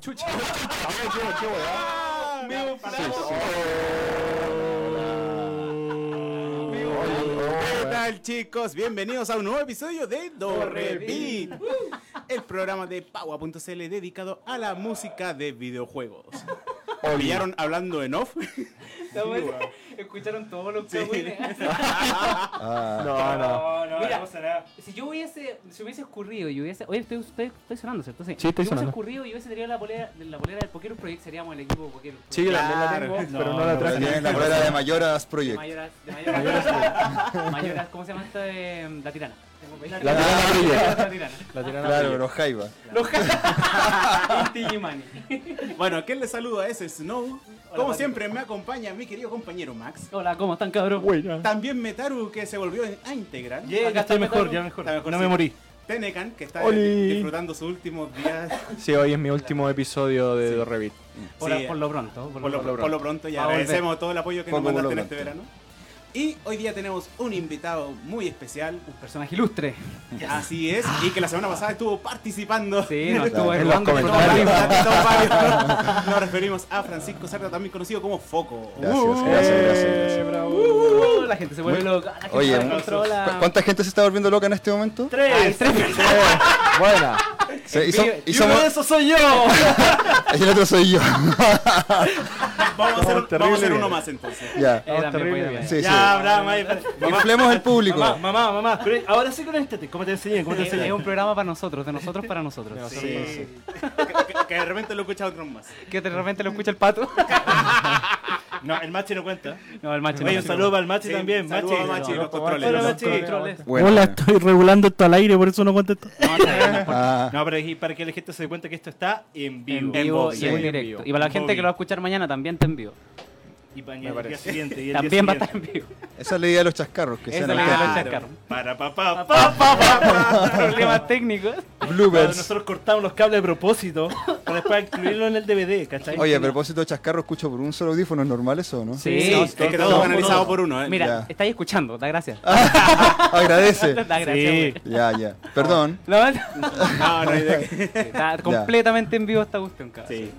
Chucha. ¿Qué tal chicos? Bienvenidos a un nuevo episodio de Dorrepit, el programa de Paua.cl dedicado a la música de videojuegos. ¿Pillaron hablando en off? Escucharon todos los Sí. cagüines. No, no. No, no, Mira, no pasa nada. Si yo hubiese, si hubiese escurrido y hubiese. Oye, estoy, estoy, estoy sonando, ¿cierto? Sí, Sí, estoy si sonando. hubiese escurrido y hubiese tenido la polera, la polera del Poker Project, seríamos el equipo Poker Project. Sí, también la Claro. tengo, No, pero no no, la traje. Tiene la polera de Mayoras De Project. mayoras, de mayoras. mayoras, ¿cómo se llama esta de la tirana? La tirana Project. La tirana. La tirana Claro, pero Jaiba. Los Gimani. Bueno, ¿quién les saluda? Ese es Snow. Como siempre me acompaña mi querido compañero Max. Hola, ¿cómo están, cabrón? Buena. También Metaru que se volvió a integrar. Yeah, ya estoy mejor, ya mejor. No sí. me morí. Tenecan que está Oli. disfrutando sus últimos días. Sí, hoy es mi último episodio de Sí. Dorrevit. Por, Sí, por lo pronto. Por lo, por lo pronto ya Va a volver. agradecemos todo el apoyo que nos por mandaste lo en este verano. Y hoy día tenemos un invitado muy especial. Un personaje ilustre. Así es, y que la semana pasada estuvo participando. Sí, nos estuvo En los comentarios. Nos referimos a Francisco Sarta, también conocido como Foco. Gracias, Uh, gracias, gracias. Eh, bravo. Uh, la gente se vuelve Muy- loca. La gente Oye, se ¿cu- controla. ¿cuánta gente se está volviendo loca en este momento? Ay, ¡Tres! tres Buena. Sí, y, so- y ¡Y uno somos, de esos soy yo! y el otro soy yo. Vamos a hacer, terrible vamos a hacer bien. uno más entonces. ya. Eh, también, terrible pues, bien. Sí, sí. Ya, Abraham, ahí, Inflemos el público. mamá, mamá, mamá. Pero ahora sí conéctate. ¿Cómo te enseñé? ¿Cómo te enseñé? es un programa para nosotros, de nosotros para nosotros. Sí. Que, que- que de repente lo escucha otro más. Que de repente lo escucha el pato. No, el machi no cuenta. No, el. Oye, no. un saludo para el machi Sí, también. Machi. a Machi, No, los controles. Hola, los Machi. controles. Bueno, Hola, bueno. estoy regulando esto al aire, por eso no contesto. No, bien. Ah, No, pero es para que la gente se dé cuenta que esto está en vivo. En vivo En y en directo. Y para la En gente que lo va a escuchar mañana también está en vivo. Y para Me el día siguiente. Y el También va a día estar en vivo. esa es la idea de los chascarros, que Esa sean es la idea de los chascarros. Para papá, pa, pa. Problemas técnicos. bloopers. Nosotros cortamos los cables a propósito para después incluirlo en el DVD, ¿cachai? Oye, a propósito de chascarros, ¿escucho por un solo audífono? ¿Es normal eso o no? Sí, Sí, no, es que todo, todo analizado todo. por uno, ¿eh? Mira, Ya. estáis escuchando, da gracias. Agradece. Da gracias, Sí. güey. Ya, ya. Perdón. No, No, no qué. Está completamente en vivo esta cuestión, cabrón. Sí.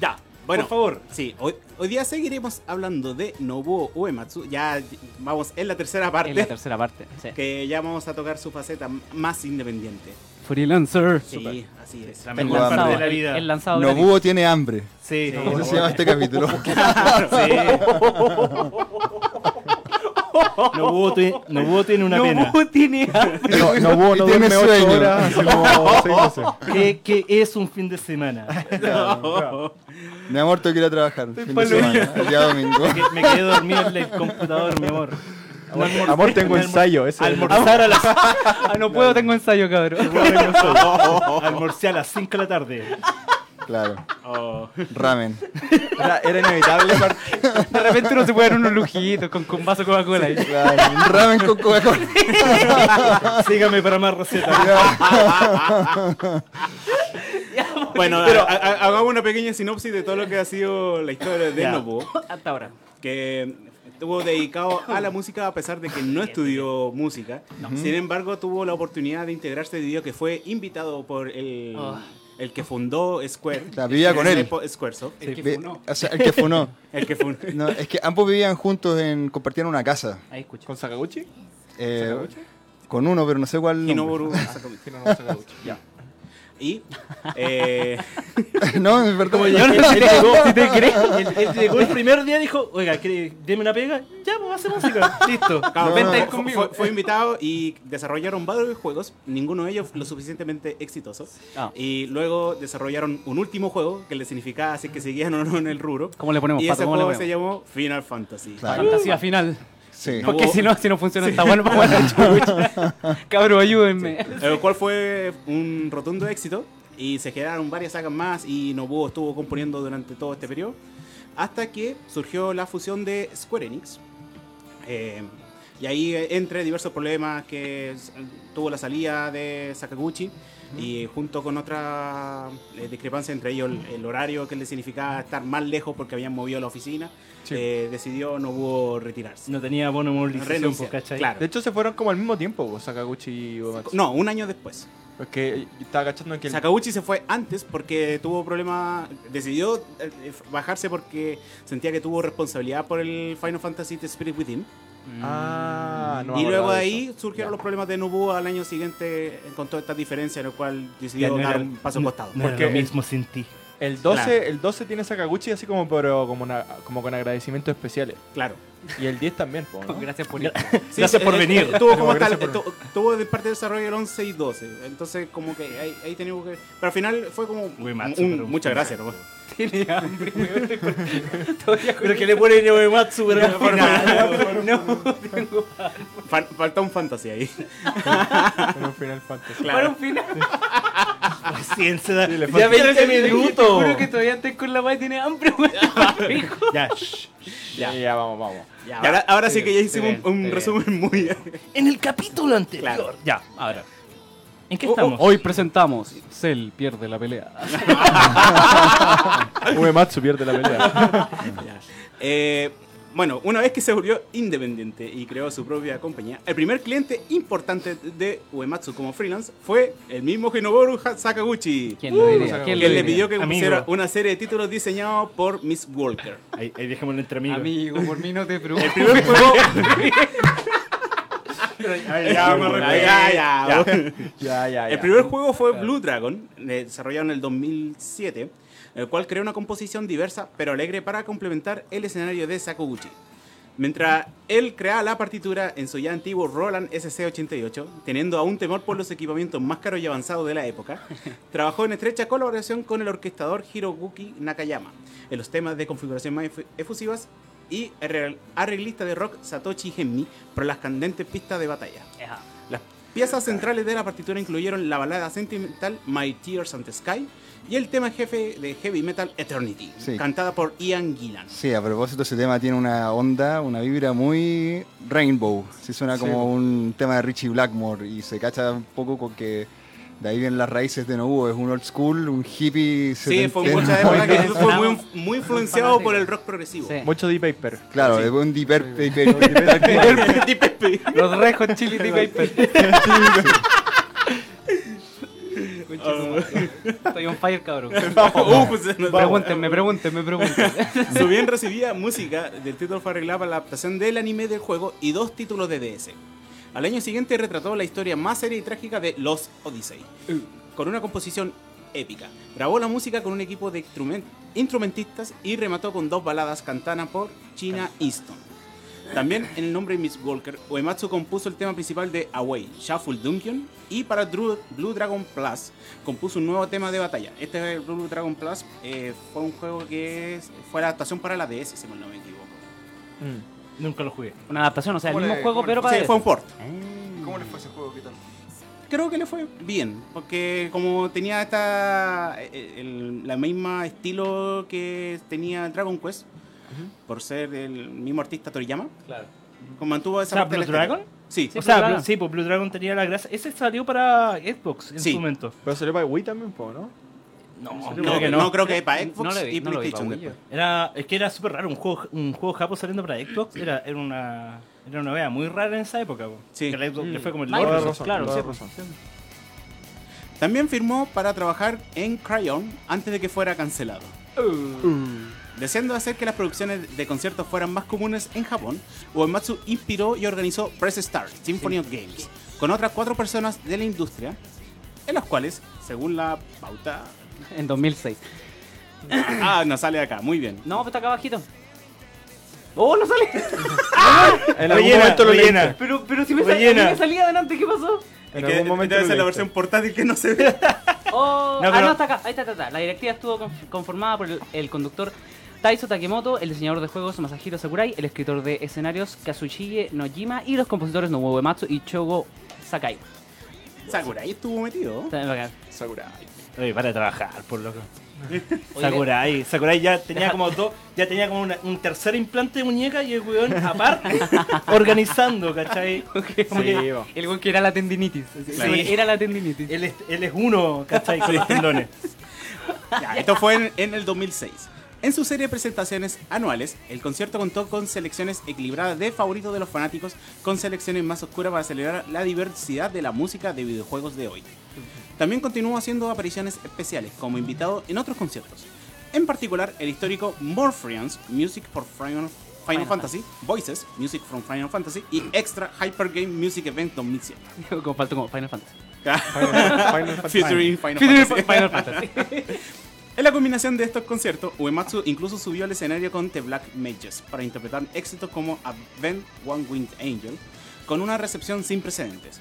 Ya, Bueno, por favor. Sí, hoy, hoy día seguiremos hablando de Nobuo Uematsu. Ya vamos en la tercera parte. En la tercera parte. Sí. Que ya vamos a tocar su faceta más independiente. Freelancer. Sí, así es. La mejor parte de la vida. el lanzado gratis. Nobuo tiene hambre. Sí, ¿Cómo se llama este capítulo? Nobuo, ti- Nobuo tiene una No, pena. tiene hambre. No, no hubo, Y no tiene duerme ocho sueño. horas, hace como. Que, que es un fin de semana. Mi amor, tengo que ir a trabajar. Fin de semana, el día domingo. Me quedé dormido en el computador, mi amor. No almor- Amor, tengo ensayo. Ese Almorzar a las, Ah, no puedo, tengo ensayo, cabrón. almorcé a las 5 de la tarde. Claro. Oh. Ramen. Era, era inevitable. par- De repente uno se puede dar unos lujitos con, con vaso de Coca-Cola. Claro. Ramen con Coca-Cola. Sígame para más recetas. Bueno, a- hagamos una pequeña sinopsis de todo lo que ha sido la historia de Ya. Nobuo. Hasta ahora. que estuvo dedicado a la música a pesar de que no estudió música. Sin embargo, tuvo la oportunidad de integrarse debido a que fue invitado por el, Oh. El que fundó Square. La vivía con él. Squaresoft. El que funó. o sea, el que funó. El que fundó. No, es que ambos vivían juntos en. compartían una casa. Ahí escucha. ¿Con Sakaguchi? Eh, ¿Sakaguchi? con uno, pero no sé cuál. Hinoboru. No, Sakaguchi. Ya. Y eh, no, es verdad. Él, él llegó, si te crees, él, él llegó el primer día y dijo, oiga, ¿quiere- deme una pega. Ya, pues hace música. Listo. claro, No, vente no. fu- Fue, fue invitado y desarrollaron varios juegos, ninguno de ellos lo suficientemente exitoso. Ah. Y luego desarrollaron un último juego que le significaba si es que seguían o no en el rubro. ¿Cómo le ponemos, Y pato? ese ¿Cómo le juego se llamó Final Fantasy. Claro. Fantasía final. Sí. No. Porque hubo- si no, si no funciona está bueno para jugar al chucha. Cabro, ayúdenme. El cual fue un rotundo éxito y se generaron varias sagas más y Nobuo estuvo componiendo durante todo este periodo hasta que surgió la fusión de Square Enix Eh, y ahí eh, entre diversos problemas que s- tuvo la salida de Sakaguchi Y junto con otra eh, discrepancia entre ellos, el, el horario que le significaba estar más lejos porque habían movido la oficina, Sí. eh, decidió no hubo retirarse. No tenía bono movilización, ¿cachai? claro. De hecho, se fueron como al mismo tiempo, pues, Sakaguchi y Uematsu. No, un año después. Porque estaba cachando que el... Sakaguchi se fue antes porque tuvo problemas, decidió eh, bajarse porque sentía que tuvo responsabilidad por el Final Fantasy The Spirit Within. Ah, no y luego de ahí eso. surgieron Ya. los problemas de Nobuo al año siguiente con toda esta diferencia, en el cual Ya decidió no dar era- un paso no- costado. No era Porque lo el- mismo sin ti. El 12, Claro. el 12 tiene Sakaguchi así como, pero como, una- como con agradecimientos especiales. Claro. Y el 10 también, po, ¿no? Gracias por ir. Sí, Gracias por eh, venir. eh, Tuvo como tal, por- tu- tuvo de parte de desarrollo el 11 y 12. Entonces, como que ahí, ahí teníamos que. Pero al final fue como. Uematsu, un- pero un- muchas gracias, ¿no? Tiene hambre, Pero que le pone Uematsu, pero por final. No, tengo Fal- falta un fantasy ahí. En un Final Fantasy. para un final. Paciencia, da- le ya falta- 20 Te minutos. juro que todavía estoy con la weá y tiene hambre, weón. Ya. Ya, ya, vamos, vamos. Y ahora, ahora sí que ya hicimos bien, un, resumen muy. En el capítulo anterior. Claro. Ya, ahora. ¿En qué Oh, estamos? oh, Hoy presentamos Cell pierde la pelea. Uematsu pierde la pelea. Eh, bueno, una vez que se volvió independiente y creó su propia compañía, el primer cliente importante de Uematsu como freelance fue el mismo Hinoboru Sakaguchi. ¿Quién lo diría? Que ¿Quién lo le diría? pidió que Amigo. pusiera una serie de títulos diseñados por Miss Walker. Ahí, ahí dejémoslo entre amigos. Amigo, por mí no te preocupes. El primer juego. El primer juego fue Blue Dragon, desarrollado en el 2007, el cual creó una composición diversa pero alegre para complementar el escenario de Sakaguchi. Mientras él creaba la partitura en su ya antiguo Roland SC88, teniendo aún temor por los equipamientos más caros y avanzados de la época, trabajó en estrecha colaboración con el orquestador Hiroguki Nakayama en los temas de configuración más efu- efusivas y el arreglista de rock Satoshi Genmi por las candentes pistas de batalla. Las piezas centrales de la partitura incluyeron la balada sentimental My Tears on the Sky y el tema jefe de heavy metal Eternity, Sí. cantada por Ian Gillan. Sí, a propósito, ese tema tiene una onda, una vibra muy rainbow. Sí, suena como Sí. un tema de Richie Blackmore y se cacha un poco con que de ahí vienen las raíces de Nobuo. Es un old school, un hippie. Sí, fue mucha época que fue muy, muy influenciado por el rock progresivo. Sí. Mucho Deep Paper. Claro, Sí. es un deeper. Los rejos Chili Tea Paper. Estoy on fire, cabrón. Uh, pues, Pregúntenme, pregúntenme, pregúntenme. Su bien recibida música del título fue arreglada para la adaptación del anime del juego y dos títulos de DS. Al año siguiente retrató la historia más seria y trágica de Los Odyssey, con una composición épica. Grabó la música con un equipo de instrument- instrumentistas y remató con dos baladas cantadas por China Easton. También en el nombre de Miss Walker, Uematsu compuso el tema principal de Away, Shuffle Dungeon, y para Dru- Blue Dragon Plus compuso un nuevo tema de batalla. Este Blue Dragon Plus eh, fue un juego que es- fue la adaptación para la DS, si no me equivoco. Mm. Nunca lo jugué. Una adaptación, o sea, el ¿Cómo mismo le- juego, pero para. Sí, fue un port. ¿Cómo le fue ese juego? ¿Qué tal? Creo que le fue bien, porque como tenía esta el, el- la misma estilo que tenía Dragon Quest, por ser el mismo artista Toriyama, Claro. como mantuvo esa O sea, parte Blue. Dragon? Sí, Sí, o sea, Blue sí, pues Blue Dragon tenía la gracia. Ese salió para Xbox en Sí. su momento. Pero salió para Wii también, ¿no? No, no, creo que no, no. creo que para No Xbox lo vi, y no PlayStation. Era, es que era súper raro, un juego, un juego japo saliendo para Xbox era, era una era una novedad muy rara en esa época. po. Sí. Que la Xbox le fue como el Microsoft, razón, claro, sí. También firmó para trabajar en Crayon antes de que fuera cancelado. Deseando hacer que las producciones de conciertos fueran más comunes en Japón, Uematsu inspiró y organizó Press Start Symphony of Games con otras cuatro personas de la industria, en las cuales, según la pauta... En 2006. Ah, no sale acá, muy bien. No, pues está acá abajito. ¡Oh, no sale! En algún Rellena, momento lo rellena. leíste. Pero, pero si me, Rellena. salía, me adelante, ¿qué pasó? En que algún momento debe ser la versión portátil que no se ve. Oh, No, ah, pero- no, está acá. Ahí está, está, está. La directiva estuvo conf- conformada por el, el conductor Taiso Takemoto, el diseñador de juegos Masahiro Sakurai, el escritor de escenarios Kazushige Nojima y los compositores Nobuo Uematsu y Chogo Sakai. Sakurai estuvo metido. Sakurai. Oye, para de trabajar, por loco. Sakurai, Sakurai ya tenía como dos, ya tenía como una- un tercer implante de muñeca y el weón aparte organizando, ¿cachai? Sí, que. El weón que era la tendinitis. Claro. Era la tendinitis. él, es, él es uno, ¿cachai? Con los tendones. Ya, esto fue en, en el 2006. En su serie de presentaciones anuales, el concierto contó con selecciones equilibradas de favoritos de los fanáticos, con selecciones más oscuras para celebrar la diversidad de la música de videojuegos de hoy. También continuó haciendo apariciones especiales como invitado en otros conciertos. En particular, el histórico Morpheus Music for Final, Final Fantasy, Voices Music from Final Fantasy y Extra Hyper Game Music Event 2007. Como faltó como Final Fantasy. Final Fantasy. Featuring Final Final Fantasy. Final Fantasy. En la combinación de estos conciertos, Uematsu incluso subió al escenario con The Black Mages para interpretar éxitos como Advent One Winged Angel, con una recepción sin precedentes.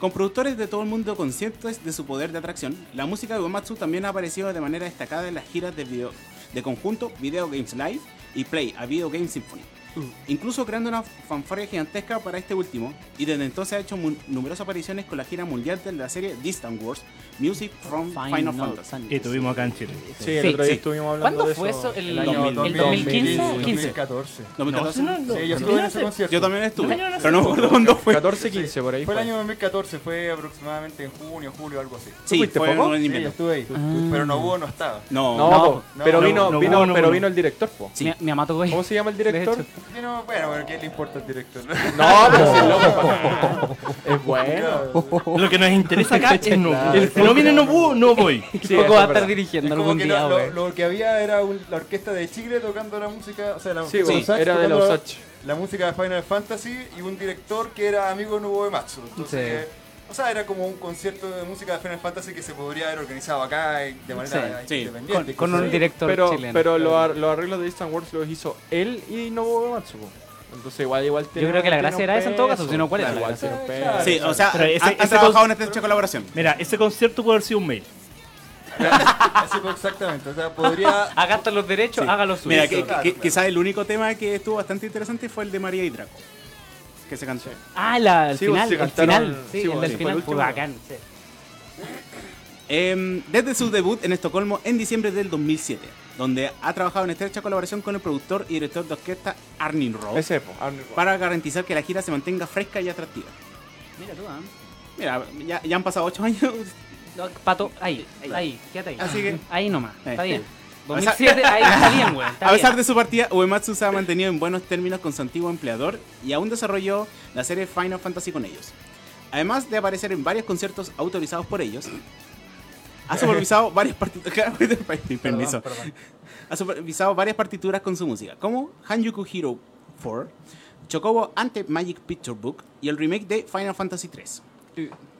Con productores de todo el mundo conscientes de su poder de atracción, la música de Uematsu también ha aparecido de manera destacada en las giras de, video, de conjunto Video Games Live y Play a Video Game Symphony. Incluso creando una fanfarria gigantesca para este último, y desde entonces ha hecho numerosas apariciones con la gira mundial de la serie Distant Wars Music from Final, Fantasy. Que tuvimos acá en Chile. Sí, el otro día sí. estuvimos hablando ¿Cuándo de fue eso. eso? El, año el 2015, 2015? 2014. 2014. No, no, Sí, yo estuve en ese concierto. Yo también estuve, No, pero no me acuerdo cuándo fue. 14, 15 por ahí. Fue el año 2014, fue aproximadamente en junio, julio, algo así. Sí, fuiste fue poco? en Sí, yo invierno. estuve ahí. Pero no hubo, no estaba. No, No, pero no, vino, no, vino, no, pero no. vino el director, po. Mi, mi amato Goy. ¿Cómo se llama el director? Bueno, pero ¿qué le importa al director? No, pero sí, loco. Es bueno. Lo que nos interesa acá es no. Claro. Si no viene Nobuo, no voy. Sí, Poco va a es estar dirigiendo Es como algún que día, lo, güey. lo- lo que había era un- la orquesta de Chile tocando la música, o sea, la, Sí, los bueno, era de la tocando Usach. la música de Final Fantasy y un director que era amigo de Nobuo Ematsu. Entonces, Sí. O sea, era como un concierto de música de Final Fantasy que se podría haber organizado acá y de manera Sí, sí. independiente. Con, con un director Pero, chileno. pero los ar- los arreglos de Distant Wars los hizo él y Nobuo Uematsu, po. Entonces igual, igual Yo creo que la gracia era esa en todo caso, si no, ¿cuál era la Igual gracia? tiene. Sí, o sea, Pero ese- han, ese trabajado en estrecha colaboración. Mira, ese concierto puede haber sido un mail. Así fue exactamente, o sea, podría... Agasta los derechos, Sí. hágalo suyo. Mira, Suizo. que, Claro, que- claro. quizás el único tema que estuvo bastante interesante fue el de María y Draco. Que se cantó. Ah, la, el Sí, final, se el cantaron- final. Sí, sí, el del final el fue bacán. sí. Em, desde su debut en Estocolmo en diciembre del 2007, donde ha trabajado en estrecha colaboración con el productor y director de orquesta Arnin Rowe Ese, po. Arnold Rowe. para garantizar que la gira se mantenga fresca y atractiva. Mira tú, ¿ah? Mira, ya, ya han pasado 8 años. No, Pato, ahí, ahí, quédate ahí. Así que- Ahí nomás, Eh. está bien. A pesar- 2007, ahí está bien, güey. está A pesar bien. de su partida, Uematsu se ha mantenido en buenos términos con su antiguo empleador y aún desarrolló la serie Final Fantasy con ellos. Además de aparecer en varios conciertos autorizados por ellos, ha supervisado varias partituras. Permiso. Ha supervisado varias partituras con su música, como Hanjuku Hero 4, Chocobo Ante Magic Picture Book y el remake de Final Fantasy 3.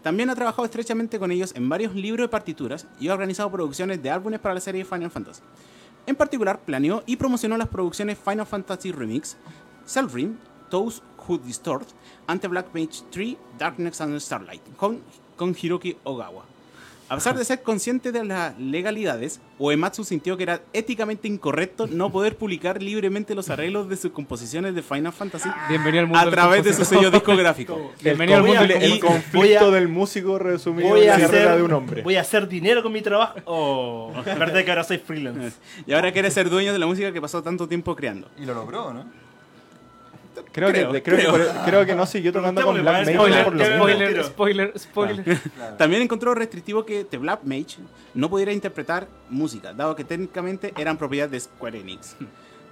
También ha trabajado estrechamente con ellos en varios libros de partituras y ha organizado producciones de álbumes para la serie Final Fantasy. En particular, planeó y promocionó las producciones Final Fantasy Remix, Cell Ring, Those Who Distort, Ante Black Mage 3, Darkness and Starlight, con, con Hiroki Ogawa. A pesar de ser consciente de las legalidades, Uematsu sintió que era éticamente incorrecto no poder publicar libremente los arreglos de sus composiciones de Final Fantasy Bienvenido al mundo a través de su sello discográfico. Bienvenido al mundo del el conflicto Voy a- del músico resumido en a, la carrera hacer, de un hombre. voy a hacer dinero con mi trabajo. Oh, verdad que ahora soy freelance. Y ahora quiere ser dueño de la música que pasó tanto tiempo creando. Y lo logró, ¿no? Creo, Creo, que, creo, creo. Que, por- creo que no siguió tocando con Preguntémosle, Black para Mage ver, por lo Spoiler, mismo. spoiler, spoiler, spoiler. Claro. También encontró restrictivo que The Black Mage no pudiera interpretar música, dado que técnicamente eran propiedad de Square Enix.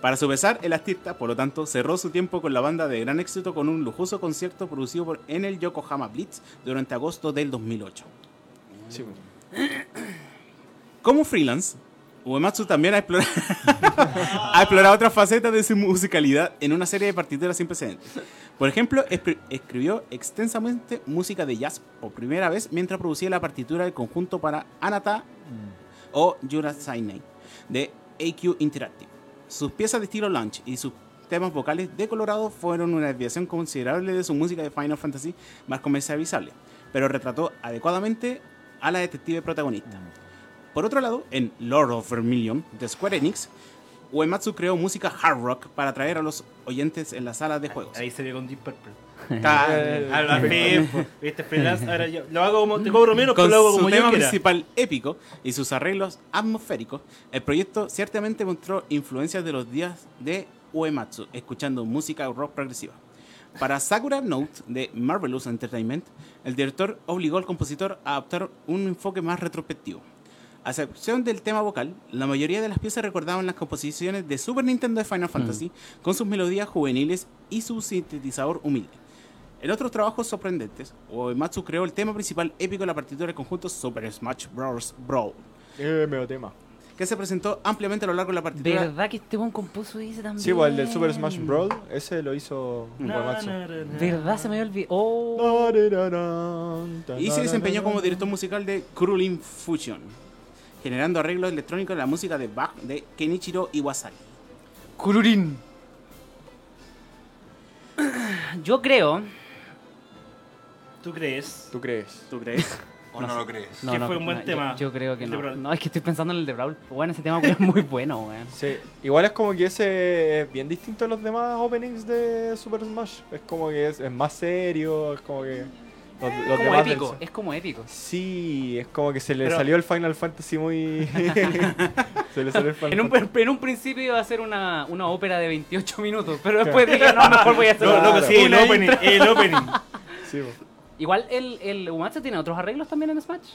Para su pesar, el artista, por lo tanto, cerró su tiempo con la banda de gran éxito con un lujoso concierto producido por, en el Yokohama Blitz durante agosto del 2008. Sí, po. Como freelance, Uematsu también ha explorado, ha explorado otras facetas de su musicalidad en una serie de partituras sin precedentes. Por ejemplo, escri- escribió extensamente música de jazz por primera vez mientras producía la partitura del conjunto para Anata o Yura Sainei de AQ Interactive. Sus piezas de estilo lounge y sus temas vocales decolorados fueron una desviación considerable de su música de Final Fantasy más comercializable, pero retrató adecuadamente a la detective protagonista. Por otro lado, en Lord of Vermilion de Square Enix, Uematsu creó música hard rock para atraer a los oyentes en las salas de juegos. Ahí se ve con Deep Purple. Ca- Al fin, viste, freelance. Ahora yo lo hago como, te cobro menos, pero lo hago su como yo tema quiera. principal épico y sus arreglos atmosféricos, el proyecto ciertamente mostró influencias de los días de Uematsu, escuchando música rock progresiva. Para Sakura Note de Marvelous Entertainment, el director obligó al compositor a adoptar un enfoque más retrospectivo. A excepción del tema vocal, la mayoría de las piezas recordaban las composiciones de Super Nintendo de Final Fantasy, con sus melodías juveniles y su sintetizador humilde. En otros trabajos sorprendentes, Uematsu creó el tema principal épico de la partitura del conjunto Super Smash Bros. Brawl, Eh, medio tema. que se presentó ampliamente a lo largo de la partitura. ¿Verdad que este buen compuso ese también? Sí, pues el del Super Smash Bros. Ese lo hizo na. ¿Verdad? Se me olvidado. Oh. Y se desempeñó como director musical de Krulin Fusion, generando arreglos electrónicos de la música de Bach de Kenichiro Iwasaki. Kururin. Yo creo. ¿Tú crees? ¿Tú crees? ¿Tú crees? ¿O no lo crees? No, Que no, fue un buen no, tema. Yo, yo creo que no. No, es que estoy pensando en el de Brawl. Bueno, ese tema es muy bueno, weón. Sí, igual es como que ese es bien distinto a los demás openings de Super Smash. Es como que es, es más serio, es como que. Los, los Como demás del- épico, es como épico. Sí, es como que se le Pero- salió el Final Fantasy muy. se le salió el Final En un, Fantasy. en un principio iba a ser una, una ópera de 28 minutos, pero después dije, no, mejor voy a hacer No, loco, sí, el opening. El opening. Sí. Igual el, el Umatsu tiene otros arreglos también en Smash.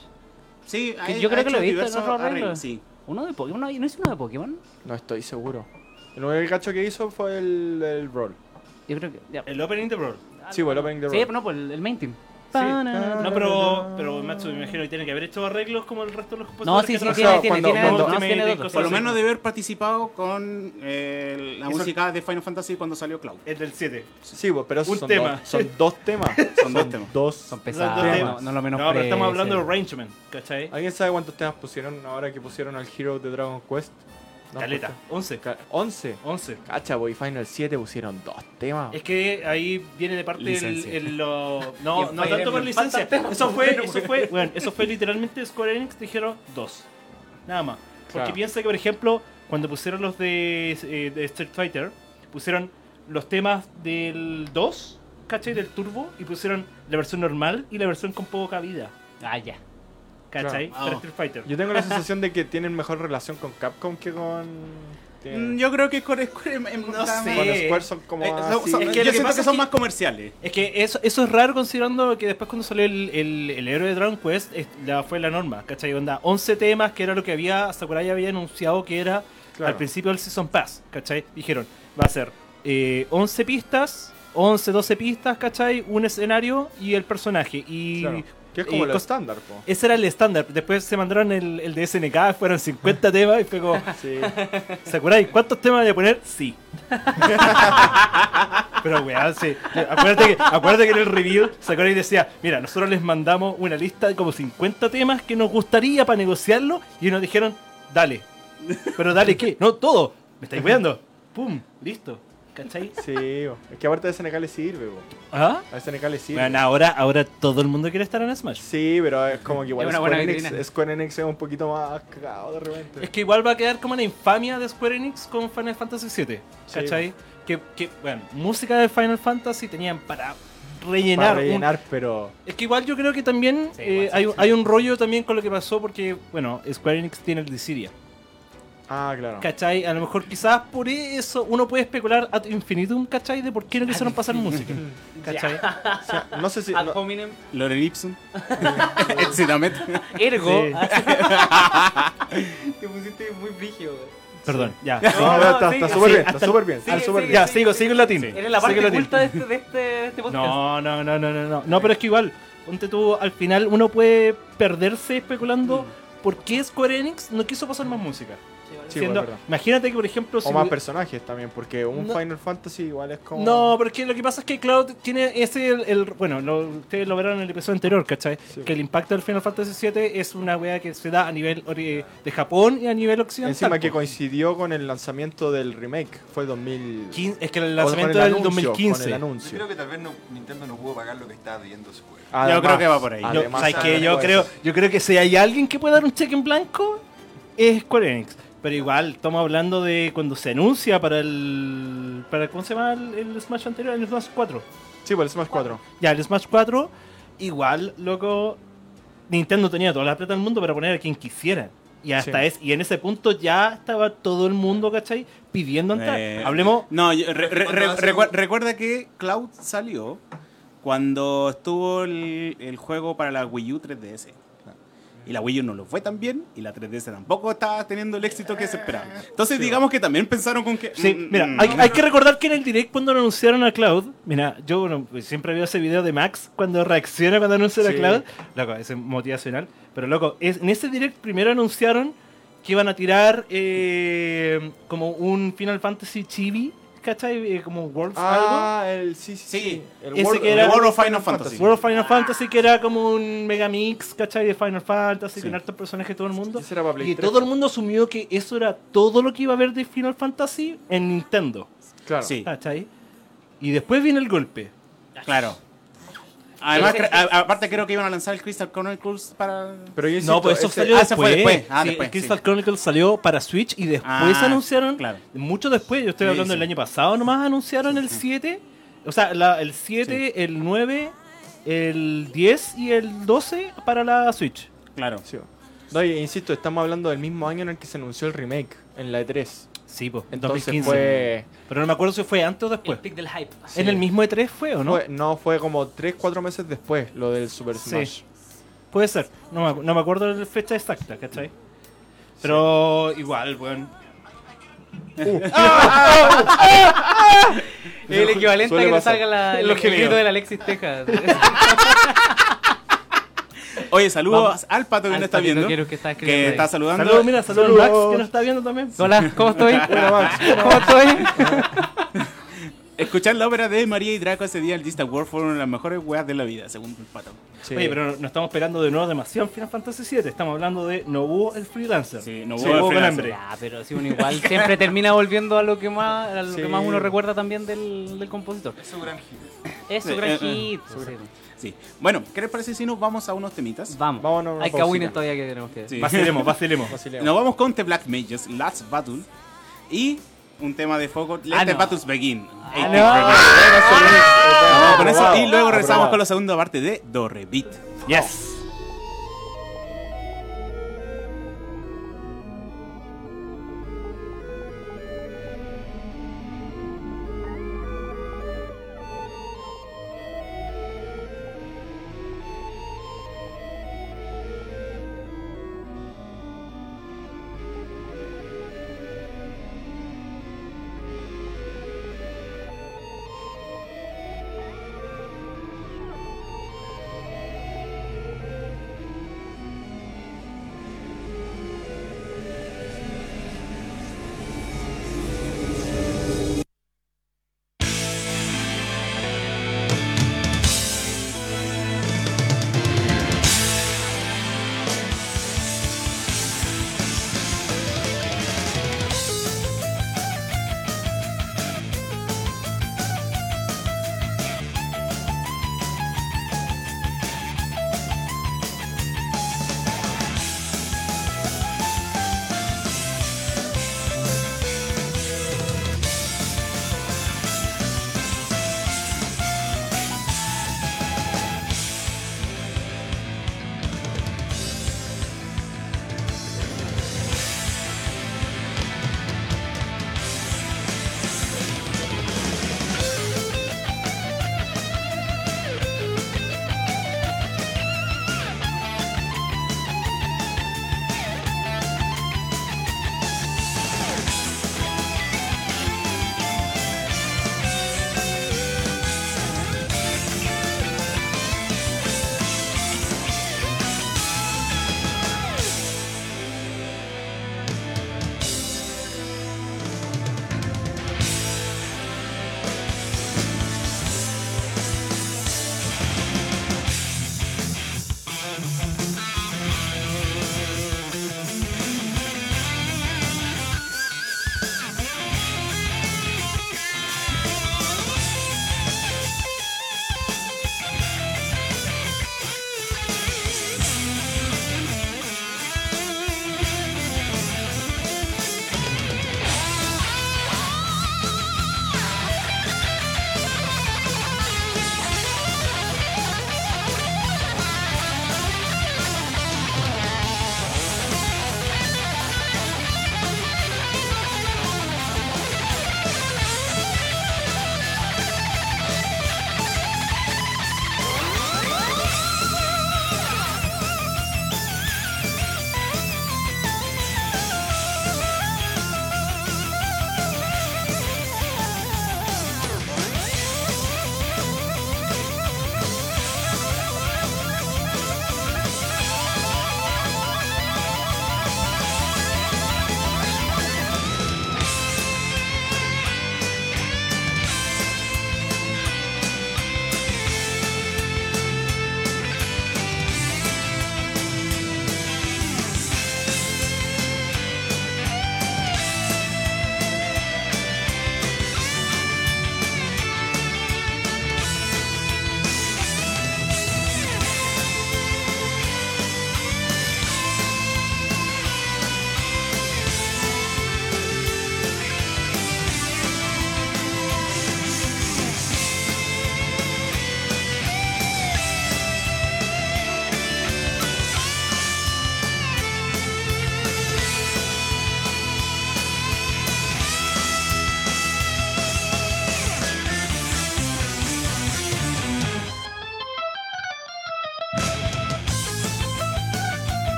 Sí, Que ha- yo creo que lo he visto en otros arreglos. arreglos, Sí. Uno de Pokémon, ¿no es uno de Pokémon? no estoy seguro. El único cacho que hizo fue el, el Brawl. Yo creo que. ya. El opening de Brawl. Sí, pues el opening de Sí, Brawl. pero no, pues el, el main team. Sí. No, pero, pero Matsu, me imagino que tiene que haber hecho arreglos como el resto de los No, compositores. sí, que sí, trabajan. tiene, tiene, cuando- cuando- no, cosas Por lo así. menos debe haber participado con eh, la Eso- música de Final Fantasy cuando salió Cloud. El del 7. Sí, pero Un son, tema. Dos, son dos temas. Son dos temas. Dos. Son pesados, dos no, no lo menos No, pero estamos hablando de arrangement, ¿cachai? ¿Alguien sabe cuántos temas pusieron ahora que pusieron al Hero de Dragon Quest? No, Caleta, pues, 11. ca- 11. 11. Cacha, boy, Final 7 pusieron dos temas. Es que ahí viene de parte el, el- lo- no, no tanto por licencia. Eso fue, eso fue, bueno, eso fue literalmente Square Enix dijeron dos. Nada más. Porque Claro. piensa que por ejemplo, cuando pusieron los de, eh, de Street Fighter, pusieron los temas del 2, ¿cachai? Del Turbo, y pusieron la versión normal y la versión con poca vida. Ah, ya. ¿Cachai? Claro. Para. Street Fighter. Yo tengo la sensación de que tienen mejor relación con Capcom que con. Mm, Yo creo que con Square, No sé. con Square son como. Eh, son- así. son- Es que yo que siento pasa que son que- más comerciales. Es que eso, eso es raro considerando que después cuando salió el, el, el héroe de Dragon Quest es- ya fue la norma, ¿cachai? Onda, 11 temas que era lo que había, Sakurai había anunciado que era Claro. al principio del Season Pass, ¿cachai? Dijeron, va a ser eh, 11 pistas, 11, 12 pistas, ¿cachai? Un escenario y el personaje. Y Claro. Que es como cos- estándar, po. ese era el estándar. Después se mandaron el, el de SNK, fueron 50 temas y fue como, Sí. Sakurai, ¿cuántos temas voy a poner? Sí. Pero weón, sí. Acuérdate que, acuérdate que en el review Sakurai decía, mira, nosotros les mandamos una lista de como 50 temas que nos gustaría para negociarlo y nos dijeron, dale. Pero dale qué? No, todo. Me estáis weando. Pum, listo. ¿Cachai? Sí, es que aparte de SNK le sirve, po. ¿Ah? A SNK le sirve. Bueno, ahora, ahora todo el mundo quiere estar en Smash. Sí, pero es como que igual Es una buena Square Enix. Square Enix es un poquito más cagado de repente. Es que igual va a quedar como la infamia de Square Enix con Final Fantasy VII. ¿Cachai? Que, que, bueno, música de Final Fantasy tenían para rellenar. Para un- rellenar, pero. Es que igual yo creo que también Sí, eh, igual sí, hay, hay un rollo también con lo que pasó porque, bueno, Square Enix tiene el Dissidia. Ah, claro. ¿Cachai? A lo mejor quizás por eso uno puede especular ad infinitum, ¿cachai? De por qué no quisieron pasar música. ¿Cachai? O sea, no sé si. Ad no- hominem Lorem Ipsum. Exitamet. ergo. Sí. Te pusiste muy brígido, güey. Perdón, ya. No, No, no, está, sí, está sí, súper bien, hasta está súper bien. sigue, súper sigue, bien. Ya, sigo, sigo en latín. Eres la parte oculta de este, de este, de este podcast. No, no, no, no, no, no. No, pero es que igual, ponte tú, al final uno puede perderse especulando por qué Square Enix no quiso pasar más música. Sí, Siendo- igual, verdad. imagínate que, por ejemplo, O si más personajes también, porque un No. Final Fantasy igual es como. No, porque lo que pasa es que Cloud tiene ese, el, el- bueno, lo- ustedes lo verán en el episodio anterior, ¿cachai? Sí. Que el impacto del Final Fantasy VII es una wea que se da a nivel de Japón y a nivel occidental. Encima que coincidió con el lanzamiento del remake, fue 2000. Quin- es que el lanzamiento el del anuncio, Con 2015. el Yo anuncio. creo que tal vez no- Nintendo no pudo pagar lo que estaba pidiendo Square. Además, creo que va por ahí. Yo, además, ¿sabes qué? además yo creo, yo creo que si hay alguien que puede dar un cheque en blanco es Square Enix. Pero igual, estamos hablando de cuando se anuncia para el. Para, ¿Cómo se llama el, el Smash anterior? El Smash 4. Sí, por el Smash 4. Ya, el Smash 4, igual, loco. Nintendo tenía toda la plata del mundo para poner a quien quisiera. Y hasta Sí. es, y en ese punto ya estaba todo el mundo, ¿cachai? Pidiendo entrar. Eh, Hablemos. No, yo- re- re- recuerda que Cloud salió cuando estuvo el, el juego para la Wii U 3DS. Y la Wii U no lo fue tan bien, y la 3DS tampoco estaba teniendo el éxito que se esperaba. Entonces, digamos que también pensaron con que. Sí, mm, mira, mm, hay, no. hay que recordar que en el direct cuando anunciaron a Cloud, mira, yo bueno, pues siempre veo ese video de Max cuando reacciona cuando anuncian a. Cloud, loco, ese es motivacional, pero loco, es, en ese direct primero anunciaron que iban a tirar eh, como un Final Fantasy chibi, ¿cachai? Eh, como World algo. Ah, el sí, sí, Sí, sí. El ese que era- World of Final Fantasy. World of Final Fantasy, que era como un megamix, ¿cachai? De Final Fantasy, Sí. con hartos personajes de todo el mundo. Ese era para Play Y 3. todo el mundo asumió que eso era todo lo que iba a haber de Final Fantasy en Nintendo. Claro. Sí, ¿Cachai? Y después viene el golpe. claro. Además, cre- a- aparte creo que iban a lanzar el Crystal Chronicles para... Pero yo insisto, No, pues eso ese- salió ah, ese fue después. después. Ah, Sí, después, el Crystal sí. Chronicles salió para Switch y después Ah, anunciaron, claro. mucho después, yo estoy Sí, hablando sí. del año pasado, nomás anunciaron el 7, o sea, la- el 7, el 9, el 10 y el 12 para la Switch. Claro. Sí. No, y insisto, estamos hablando del mismo año en el que se anunció el remake, en la E3. Sí, pues, en Entonces 2015. fue, Pero no me acuerdo si fue antes o El después. pick del hype. En el mismo E3 fue o no? fue- no fue como 3, 4 meses después lo del Super Sí. Smash. Puede ser, no me, no me acuerdo la fecha exacta, ¿cachai? Pero igual, weón. El equivalente a que le pasar. salga la, el, Los el gemidos. grito del Alexis Texas. Oye, saludos Vamos. al pato que Al nos está viendo. Que está que saludando. Saludos, mira, saludos a Saludos. Max que nos está viendo también. Hola, ¿cómo estoy? Hola, Max. ¿Cómo estoy? Escuchar la ópera de María y Draco ese día en el Distant World fueron las mejores weas de la vida, según el pato. Sí. Oye, pero no estamos esperando de nuevo demasiado en Final Fantasy VII. Estamos hablando de Nobuo el freelancer. Sí, Nobuo el freelancer. Ya, pero si uno igual siempre termina volviendo a lo que más, a lo Sí. que más uno recuerda también del, del compositor. Es su gran Sí, gran eh, hit. eh, sí. Bueno, ¿qué les parece si nos vamos a unos temitas? Vamos. Vámonos, Hay cagüines todavía que tenemos que sí. Vacilemos, vacilemos. vacilemos. Nos vamos con The Black Mages, Last Battle. Y un tema de foco, Let. Ah, Battles Begin. Ah, ah Con eso, y luego ah, regresamos con la segunda parte de Dorrebit. Yes.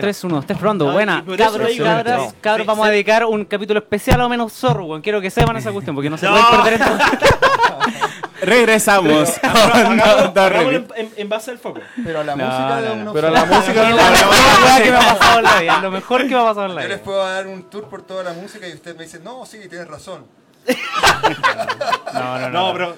3, 1, 2, 3, probando. Buena. Cabros, cabras, cabros, vamos a dedicar un capítulo especial o menos zorro, weón. Quiero que sepan esa cuestión porque no se pueden perder esto. Regresamos. en, base al foco. Pero la música de uno. Pero la música es que me ha pasado en la vida. Lo mejor que me ha pasado en la vida. Yo les puedo dar un tour por toda la música y usted me dice, no, sí, tienes razón. no, no, no. No, pero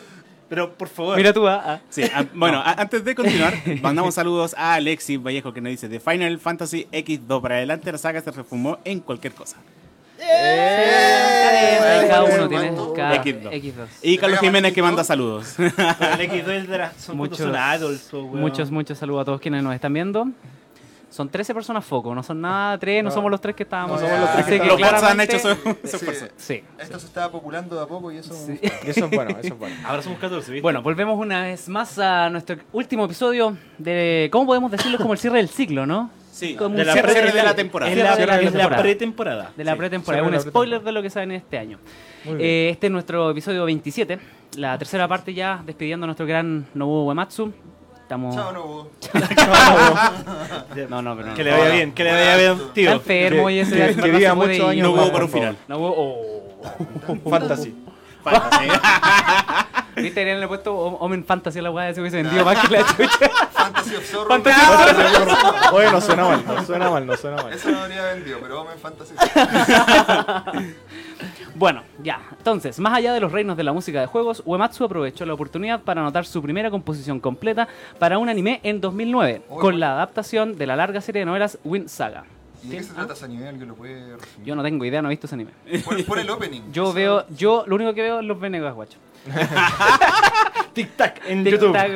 pero por favor. Mira tú, ah, ah. Sí, ah, bueno, a- antes de continuar, mandamos saludos a Alexis Vallejo que nos dice de Final Fantasy X2 para adelante la saga se refumó en cualquier cosa. Ahí cada uno tiene ¿Cuánto? cada X2. X2. Y Carlos Jiménez que X2. manda saludos. El X2 es de las- son, Muchos, son idols, po, weón. muchos, muchos saludos a todos quienes nos están viendo. Son 13 personas foco, no son nada tres, no, No. somos los tres que estábamos. No somos los tres que que Los han hecho su, su Sí. esfuerzo. Sí. Esto se estaba populando de a poco y eso... Sí. Y eso es bueno, eso es bueno. Ahora somos 14, ¿viste? Bueno, volvemos una vez más a nuestro último episodio de, ¿cómo podemos decirlo? Como el cierre del ciclo, ¿no? Sí, Como de la cierre cierre de la temporada. es la, de la es la temporada. pretemporada. De la Sí, pretemporada, un spoiler de lo que sale en este año. Eh, este es nuestro episodio 27, la tercera parte ya, despidiendo a nuestro gran Nobuo Uematsu. Estamos... Chao, no hubo. No, no, pero no. Que le vaya bien, que le vaya bien, Está tío. enfermo Que- y ese que- que verdad viva muchos años No hubo para un final. Nobuo, oh. Fantasy. Fantasy. Viste, le han puesto Omen Fantasy a la weá, se hubiese vendido más que la chucha. Fantasy of Zorro. Fantasy Oye, no suena mal, no suena mal, no suena mal. Eso no habría vendido, pero Omen Fantasy. Bueno, ya. Entonces, más allá de los reinos de la música de juegos, Uematsu aprovechó la oportunidad para anotar su primera composición completa para un anime en 2009, Uy, con la adaptación de la larga serie de novelas Wind Saga. ¿Y de qué se trata ese anime? ¿Alguien lo puede resumir? Yo no tengo idea, no he visto ese anime. Pon, pon el opening. Yo veo, yo lo único que veo es los Venegas, guacho. Tic tac en Tic YouTube. tac.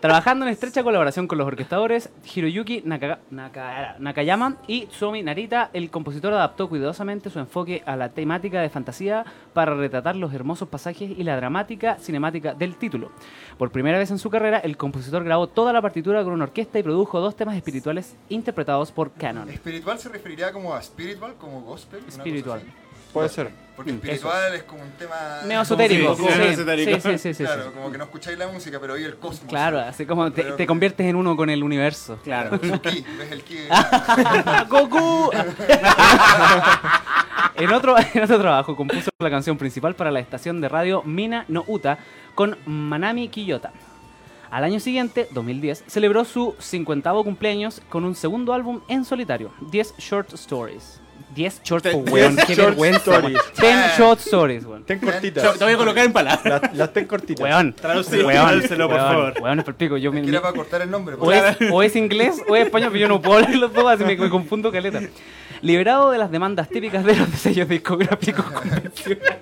Trabajando en estrecha colaboración con los orquestadores Hiroyuki Naka- Naka- Nakayama y Tsuomi Narita, el compositor adaptó cuidadosamente su enfoque a la temática de fantasía para retratar los hermosos pasajes y la dramática cinemática del título. Por primera vez en su carrera, el compositor grabó toda la partitura con una orquesta y produjo dos temas espirituales interpretados por Canon. ¿Espiritual se referiría como a spiritual, como gospel? una cosa Espiritual. así? Puede ser. Porque Mm, espiritual es como un tema... Medio esotérico. como Sí, sí, sí, sí, sí, sí. Claro, como que no escucháis la música, pero oí el cosmos. Claro, así como te, Pero- te conviertes en uno con el universo. Claro. Ki, ves el ki. ¡Goku! en, otro, en otro trabajo compuso la canción principal para la estación de radio Mina no Uta con Manami Kiyota. Al año siguiente, 2010, celebró su 50 cumpleaños con un segundo álbum en solitario, 10 Short Stories. 10 short weón, qué short vergüenza. stories. 10 short stories, weón. Ten Te cortitas. te voy a colocar en palabras. Las, las ten cortitas. Weón. Tradúcelo, por weón, favor. Weón, es por pico. Yo me, para cortar el nombre. o, pues. es, o es inglés o es español, pero yo no puedo leer los dos, así me, me confundo caleta. Liberado de las demandas típicas de los sellos discográficos convencionales.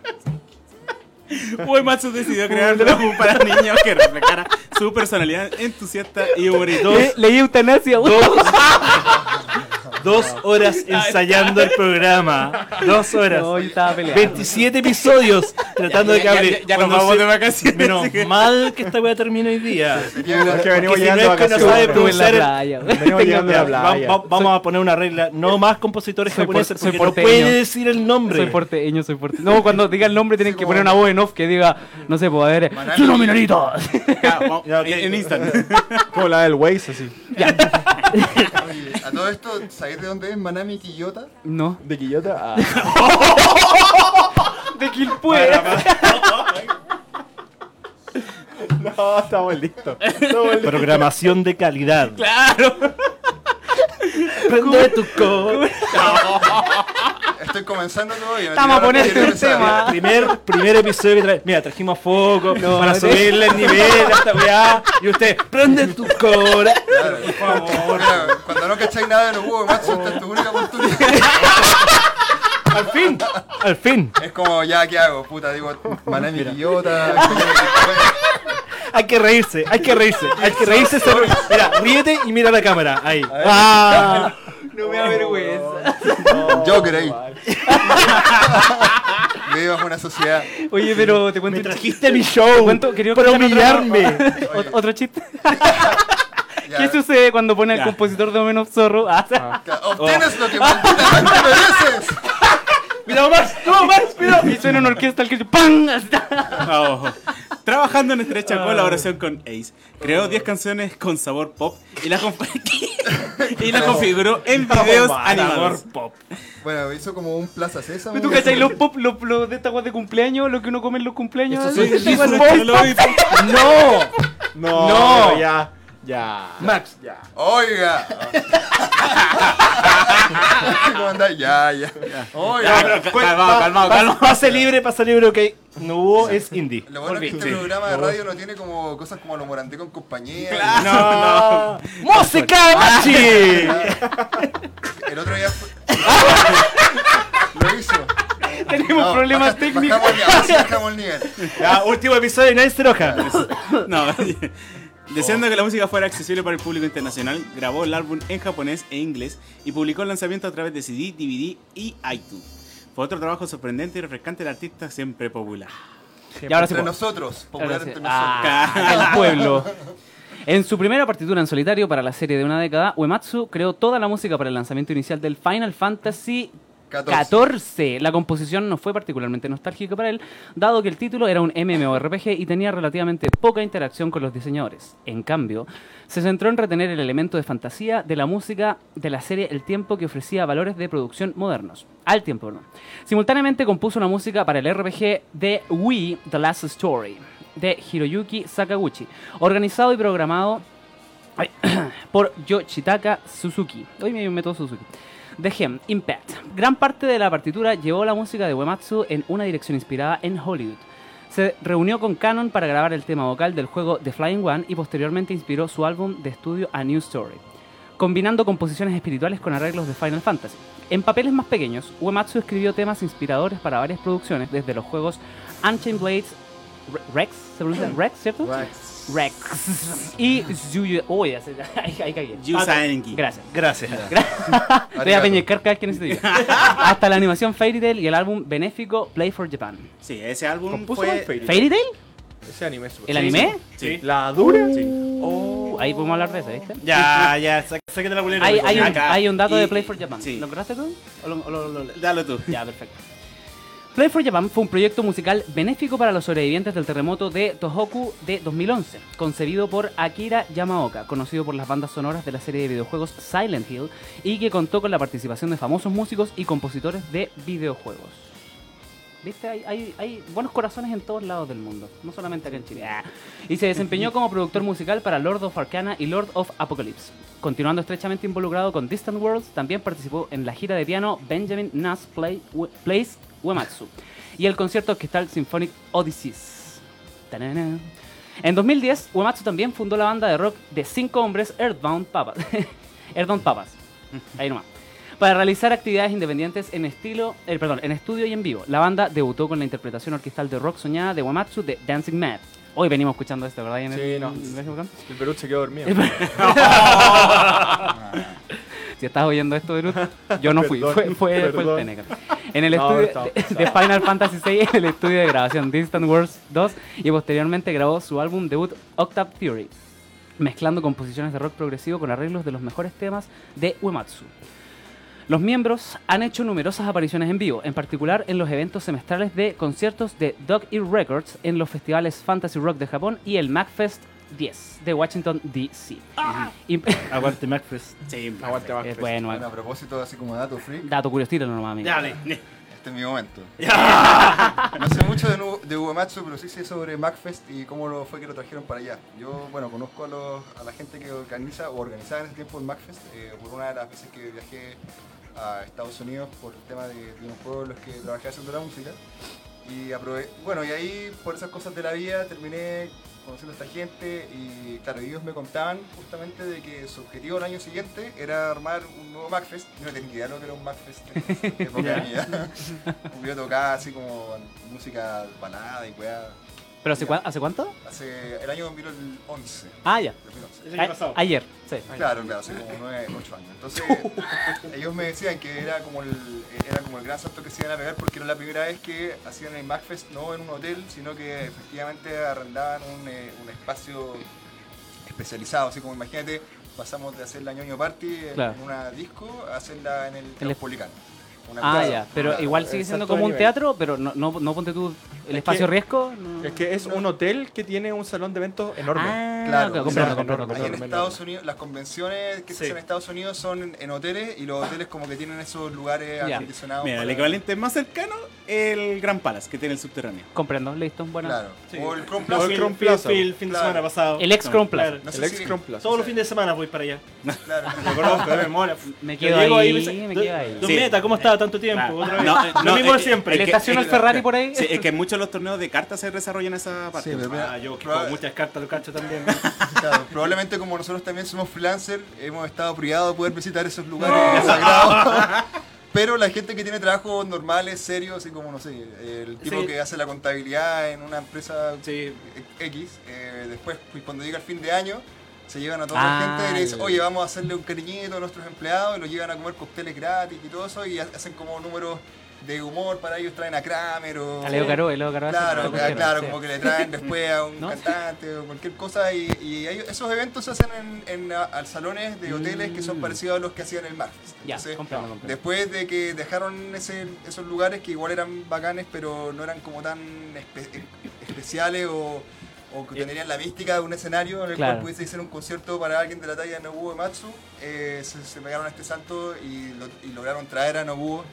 Uematsu decidió crear un álbum para niños que reflejara su personalidad entusiasta y. Le- Leí eutanasia, weón. Dos horas ensayando el programa. Dos horas. No, yo estaba peleando. 27 episodios tratando de que hable. ya- ya nos Cuando vamos se- de vacaciones, Menos mal que esta weá termina hoy día. Que venimos Porque si llegando no de es que no vacaciones. sabe Estuve en la pronunciar el- playa, weón. Venimos llegando de la Va- playa. va- vamos a poner una regla. No más compositores Soy por- japoneses soy porque no porteño. puede decir el nombre. Soy porteño, soy porteño. No, cuando diga el nombre tienen que poner una voz en off que diga, no sé, pues a ver, vamos, Ya, ok. en, en instant. Como la del Waze, así. A todo esto, ¿sabéis de dónde es Manami Kiyota? No. De Quillota a. De Quilpue. No, estamos listos. Estamos listos. Programación de calidad. Claro. Prende tu co. Estoy comenzando todavía. me Estamos a un esa- tema. Primer, primer episodio que trae. Mira, trajimos foco No, para subirle el nivel a esta weá. Y usted, prende tu cora. Claro. Por favor. Mira, cuando no cacháis nada de los huevos, esta es tu única oportunidad. Al fin, al fin. Es como, ya, ¿qué hago? Puta, digo, Manami Kiyota. Hay que reírse, hay que reírse, hay que reírse. se- Mira, ríete y mira la cámara. Ahí. Ah, No me da vergüenza. Joker ahí. Vivimos en una sociedad. Oye, pero te cuento me trajiste mi show cuento- quería para humillarme. Ot- Otro chiste. ¿Qué sucede cuando pone al compositor de Omen of Zorro? Ah, ya, Obtienes lo que malditamente mereces. Mira, Omar, no, Omar, mira. y suena una orquesta al que ¡pam! Ah, ojo. trabajando en estrecha colaboración con Ace, creó 10 canciones con sabor pop y las y la configuró en videos animados. pop. Bueno, hizo como un Plaza Sésamo. ¿Tú cachai los pop, los, los de esta de cumpleaños, lo que uno come en los cumpleaños? Eso Sí, de Lo- pop. lo- lo- ¡No! No, No. ya. Ya. Max. Ya. Oiga. ¿Cómo andás? Ya, ya. Oiga. Ya, pero ca- calmado, calmado, calmado. Pase libre, pase libre, ok. No hubo, es indie. Lo bueno es que este Sí. programa de radio no tiene como cosas como lo morandé con compañía. No, ¡Música de Machi! El otro día fue... lo hizo. Tenemos No, problemas baja- técnicos. Bajamos el nivel. ahora sí bajamos el nivel. Ya, último episodio y nadie se enoja. No, deseando que la música fuera accesible para el público internacional, grabó el álbum en japonés e inglés y publicó el lanzamiento a través de CD, DVD y iTunes. Fue otro trabajo sorprendente y refrescante del artista siempre popular. Y ahora Entre nosotros. Popular Ahora sí. entre nosotros. Ah, el pueblo. En su primera partitura en solitario para la serie de una década, Uematsu creó toda la música para el lanzamiento inicial del Final Fantasy 14. 14. La composición no fue particularmente nostálgica para él, dado que el título era un MMORPG y tenía relativamente poca interacción con los diseñadores. En cambio, se centró en retener el elemento de fantasía de la música de la serie El Tiempo que ofrecía valores de producción modernos. Al tiempo, perdón. Simultáneamente compuso una música para el RPG de Wii The Last Story de Hiroyuki Sakaguchi, organizado y programado por Yoshitaka Suzuki. Hoy me meto Suzuki. The Gem, Impact. Gran parte de la partitura llevó la música de Uematsu en una dirección inspirada en Hollywood. Se reunió con Canon para grabar el tema vocal del juego The Flying One y posteriormente inspiró su álbum de estudio A New Story, combinando composiciones espirituales con arreglos de Final Fantasy. En papeles más pequeños, Uematsu escribió temas inspiradores para varias producciones, desde los juegos Unchained Blades, Re- Rex, ¿se pronuncia Rex, cierto? Rex. Rex. Y Yuyu. Uy, ya sé, ahí, ahí cagué. Yusa Enki. Gracias. Gracias. Voy a peñecar cada vez que necesite yo. Hasta la animación Fairy Tail y el álbum benéfico Play for Japan. Sí, ese álbum Compuso fue... el Fairy Tail. ¿Fairy Tail? Ese anime es ¿El anime? Sí. ¿La dura? Sí. Uh, ahí podemos hablar de eso, ¿viste? Ya, ya, sá- sáquete la culera. Hay, un, hay un dato de Play for Japan. sí. ¿Lo encontraste tú? ¿O lo- o lo- lo- Dalo tú. Ya, perfecto. Play for Japan fue un proyecto musical benéfico para los sobrevivientes del terremoto de Tohoku de 2011, concebido por Akira Yamaoka, conocido por las bandas sonoras de la serie de videojuegos Silent Hill, y que contó con la participación de famosos músicos y compositores de videojuegos. ¿Viste? Hay, buenos corazones en todos lados del mundo, no solamente acá en Chile. Ah. Y se desempeñó como productor musical para Lord of Arcana y Lord of Apocalypse. Continuando estrechamente involucrado con Distant Worlds, también participó en la gira de piano Benjamin Nass Play- Plays Uematsu y el concierto orquestal Symphonic Odysseys. Tanana. En 2010, Uematsu también fundó la banda de rock de cinco hombres Earthbound Papas. Earthbound Papas. Ahí nomás. Para realizar actividades independientes en estilo, eh, perdón, en estudio y en vivo. La banda debutó con la interpretación orquestal de rock soñada de Uematsu de Dancing Mad. Hoy venimos escuchando esto, ¿verdad? En el- Sí, no. el? El Perú se quedó dormido. Si estás oyendo esto, Berut, yo no fui, fue, fue, fue el. Teneca. En el No, estudio de Final Fantasy VI, en el estudio de grabación Distant Worlds 2 y posteriormente grabó su álbum debut Octave Theory, mezclando composiciones de rock progresivo con arreglos de los mejores temas de Uematsu. Los miembros han hecho numerosas apariciones en vivo, en particular en los eventos semestrales de conciertos de Dog Ear Records en los festivales Fantasy Rock de Japón y el MacFest 10 de Washington, D.C. Y- Aguante MacFest. Sí, Aguante más. Es bueno, Bueno, a propósito, así como dato freak, dato curioso, tíralo nomás, amigo. Dale. este es mi momento. No sé mucho de, de Uematsu, pero sí sé sobre MacFest y cómo lo fue que lo trajeron para allá. Yo, bueno, conozco a, los- a la gente que organiza o organizaba en ese tiempo el MacFest eh, por una de las veces que viajé a Estados Unidos por el tema de, de unos pueblos en los que trabajé haciendo la música. Y aprove bueno, y ahí por esas cosas de la vida terminé conociendo a esta gente y claro, ellos me contaban justamente de que su objetivo el año siguiente era armar un nuevo MacFest. Yo no tenía ni idea de lo que era un MacFest en época mía. Yo tocaba así como música balada y weá. ¿Pero hace, cua- hace cuánto? Hace el año 2011. Ah, ya. 2011. El año pasado. Ayer, sí. Claro, claro, hace como 9, 8 años. Entonces, ellos me decían que era como el, era como el gran salto que se iban a pegar porque era la primera vez que hacían el MacFest no en un hotel, sino que efectivamente arrendaban un, eh, un espacio especializado. Así como imagínate, pasamos de hacer la ñoño party en, Claro. una disco a hacerla en el El-. Una Ah, ya. Pero una- igual sigue siendo como un teatro, pero no, no, no ponte tú ¿El Es espacio que- riesgo? No. Es que es un hotel que tiene un salón de eventos enorme. Ah, Claro, ok, o comprendo, sea, comprendo, enorme, Ahí en. Estados Unidos, las convenciones que se Sí. hacen en Estados Unidos son en, hoteles y los hoteles como que tienen esos lugares Ya. acondicionados. Mira, el equivalente más cercano, el Gran Palace, que tiene el subterráneo. Comprendo, listo, bueno. Claro. Sí. O el Chrome O el Plaza. El fin de Claro. semana pasado. El ex Chrome Plaza. Claro. No sé el si- ex Chrome Plaza. Todos los fines de semana voy para allá. Claro. Me conozco de memoria. Me quedo ahí, me dice, me "Don- quedo ahí. Sí. Meta, ¿cómo estaba tanto tiempo? Claro. Otra vez. No, eh, lo no, mismo de eh, siempre. ¿El es que- estaciona el es- Ferrari por ahí? Sí, es que muchos de los torneos de cartas se desarrollan en esa parte. Sí, pero Ah, yo que proba- juego muchas cartas lo cacho también. Claro, probablemente como nosotros también somos freelancers, hemos estado privados de poder visitar esos lugares sagrados. Pero la gente que tiene trabajos normales, serios, así como, no sé, el tipo Sí. que hace la contabilidad en una empresa Sí. X, eh, después, pues, cuando llega el fin de año, se llevan a toda Ah, la gente y le dicen, oye, vamos a hacerle un cariñito a nuestros empleados, y los llevan a comer cócteles gratis y todo eso, y ha- hacen como números de humor para ellos, traen a Kramer o... A Leo Caro, Leo Caro. Claro, claro, claro, como que le traen después a un ¿No? cantante o cualquier cosa y, y ellos- esos eventos se hacen en, en a- al salones de hoteles que son Mm. parecidos a los que hacían el Marfest. Ya, después de que dejaron ese- esos lugares que igual eran bacanes pero no eran como tan espe- especiales o, o que tenían la mística de un escenario en el Claro. cual pudiese hacer un concierto para alguien de la talla de Nobuo Ematsu, eh, se, se pegaron a este salto y, lo- y lograron traer a Nobuo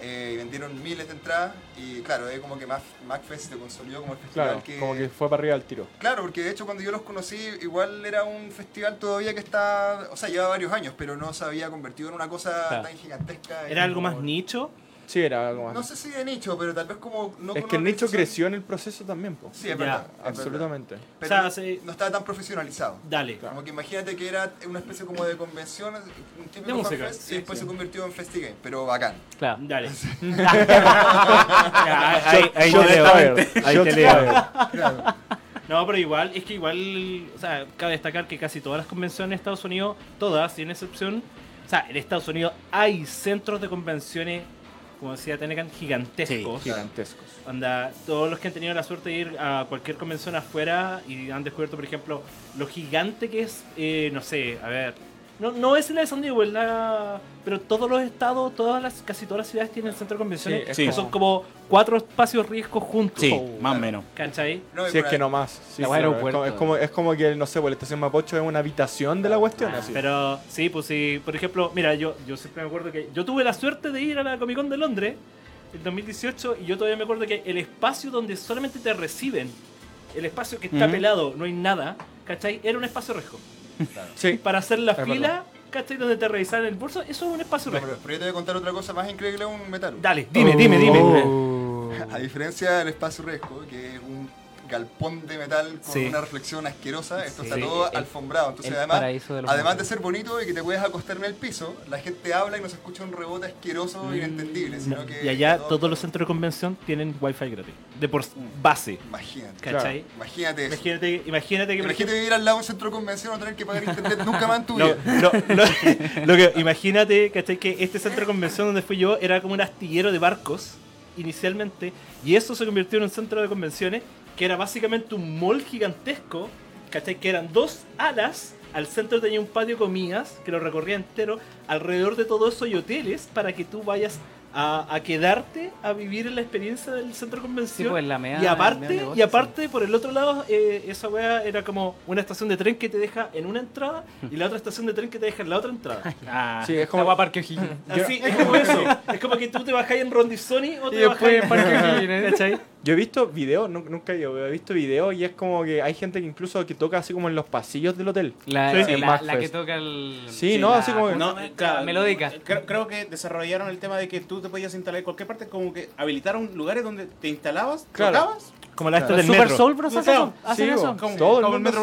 eh, y vendieron miles de entradas y claro, es como que Mac- MacFest se consolidó como el festival Claro, que... como que fue para arriba al tiro. Claro, porque de hecho cuando yo los conocí igual era un festival todavía que está, o sea, lleva varios años, pero no se había convertido en una cosa Claro. tan gigantesca. Era algo como- más nicho. Sí, era algo más. No sé si de nicho, pero tal vez como... No es que el nicho creció en el proceso también, po. Sí, es Ya, verdad. Absolutamente. Pero O sea, no- sí. no estaba tan profesionalizado. Dale. Como que imagínate que era una especie como de convención, un típico De música, sí, y después sí. se convirtió en FestiGame, pero bacán. Claro. Dale. Ahí, te leo. Ahí te leo. No, pero igual, es que igual, o sea, cabe destacar que casi todas las convenciones en Estados Unidos, todas, sin excepción, o sea, en Estados Unidos hay centros de convenciones, como decía Tenecan, gigantescos. Gigantescos. Anda, todos los que han tenido la suerte de ir a cualquier convención afuera y han descubierto, por ejemplo, lo gigante que es, eh, no sé, a ver, no, no es la de San Diego, es la, pero todos los estados, todas las, casi todas las ciudades tienen centro de convenciones, Sí, es que como- son como cuatro espacios riesgos juntos. Sí, Oh, más o menos. ¿Cachai? No, Si es que no más. Sí, La claro, aeropuerto. es, como, es, como, es como que, no sé, pues la estación Mapocho es una habitación de la cuestión. así. Pero sí, pues sí, por ejemplo, mira, yo, yo siempre me acuerdo que yo tuve la suerte de ir a la Comic Con de Londres en 2018 y yo todavía me acuerdo que el espacio donde solamente te reciben, el espacio que está pelado, no hay nada, ¿cachai? Era un espacio riesgo. Sí. Para hacer la Es fila, verdad. ¿cachai? Donde te revisaban el bolso, eso es un espacio No, riesgo. pero, pero yo te voy a contar otra cosa más increíble aún, Metal. Dale, dime, dime, dime. Oh. A diferencia del espacio Resco, que es un galpón de metal con Sí. una reflexión asquerosa, esto Sí. está todo El- alfombrado. Entonces, el además, de además de ser bonito y que te puedes acostar en el piso, la gente habla y no se escucha un rebote asqueroso e inentendible. Sino No, que y allá todo- todos los centros de convención tienen wifi gratis. De por base. Imagínate. ¿Cachai? Imagínate eso. Imagínate, imagínate que Imagínate vivir al lado de un centro de convención o tener que pagar internet nunca más en tu No, vida. no, no, lo que, imagínate, ¿cachai? Que este centro de convención donde fui yo era como un astillero de barcos inicialmente y eso se convirtió en un centro de convenciones que era básicamente un mall gigantesco, ¿cachai? Que eran dos alas, al centro tenía un patio comidas que lo recorría entero, alrededor de todo eso hay hoteles para que tú vayas a, a quedarte a vivir en la experiencia del centro de convención. Sí, pues la mea- y aparte, mea negocio, y aparte por el otro lado, eh, esa wea era como una estación de tren que te deja en una entrada y la otra estación de tren que te deja en la otra entrada. Ah, Sí, es como- Agua Parque O'Higgins. Así, es como eso. Es como que tú te bajás en Rondizoni o te en en Parque O'Higgins. Yo he visto videos, nu- nunca yo he visto videos y es como que hay gente que incluso que toca así como en los pasillos del hotel. La, Sí, la- sí. la Magfest. que toca el. Sí, no, así como- ¿cómo No, claro, melódica. Creo, creo que desarrollaron el tema de que tú te podías instalar en cualquier parte, como que habilitaron lugares donde te instalabas, Claro. tocabas. Como la esta Claro. del Super metro. Soul Bros. Hacen eso. Como- todo el como el mundo Metro.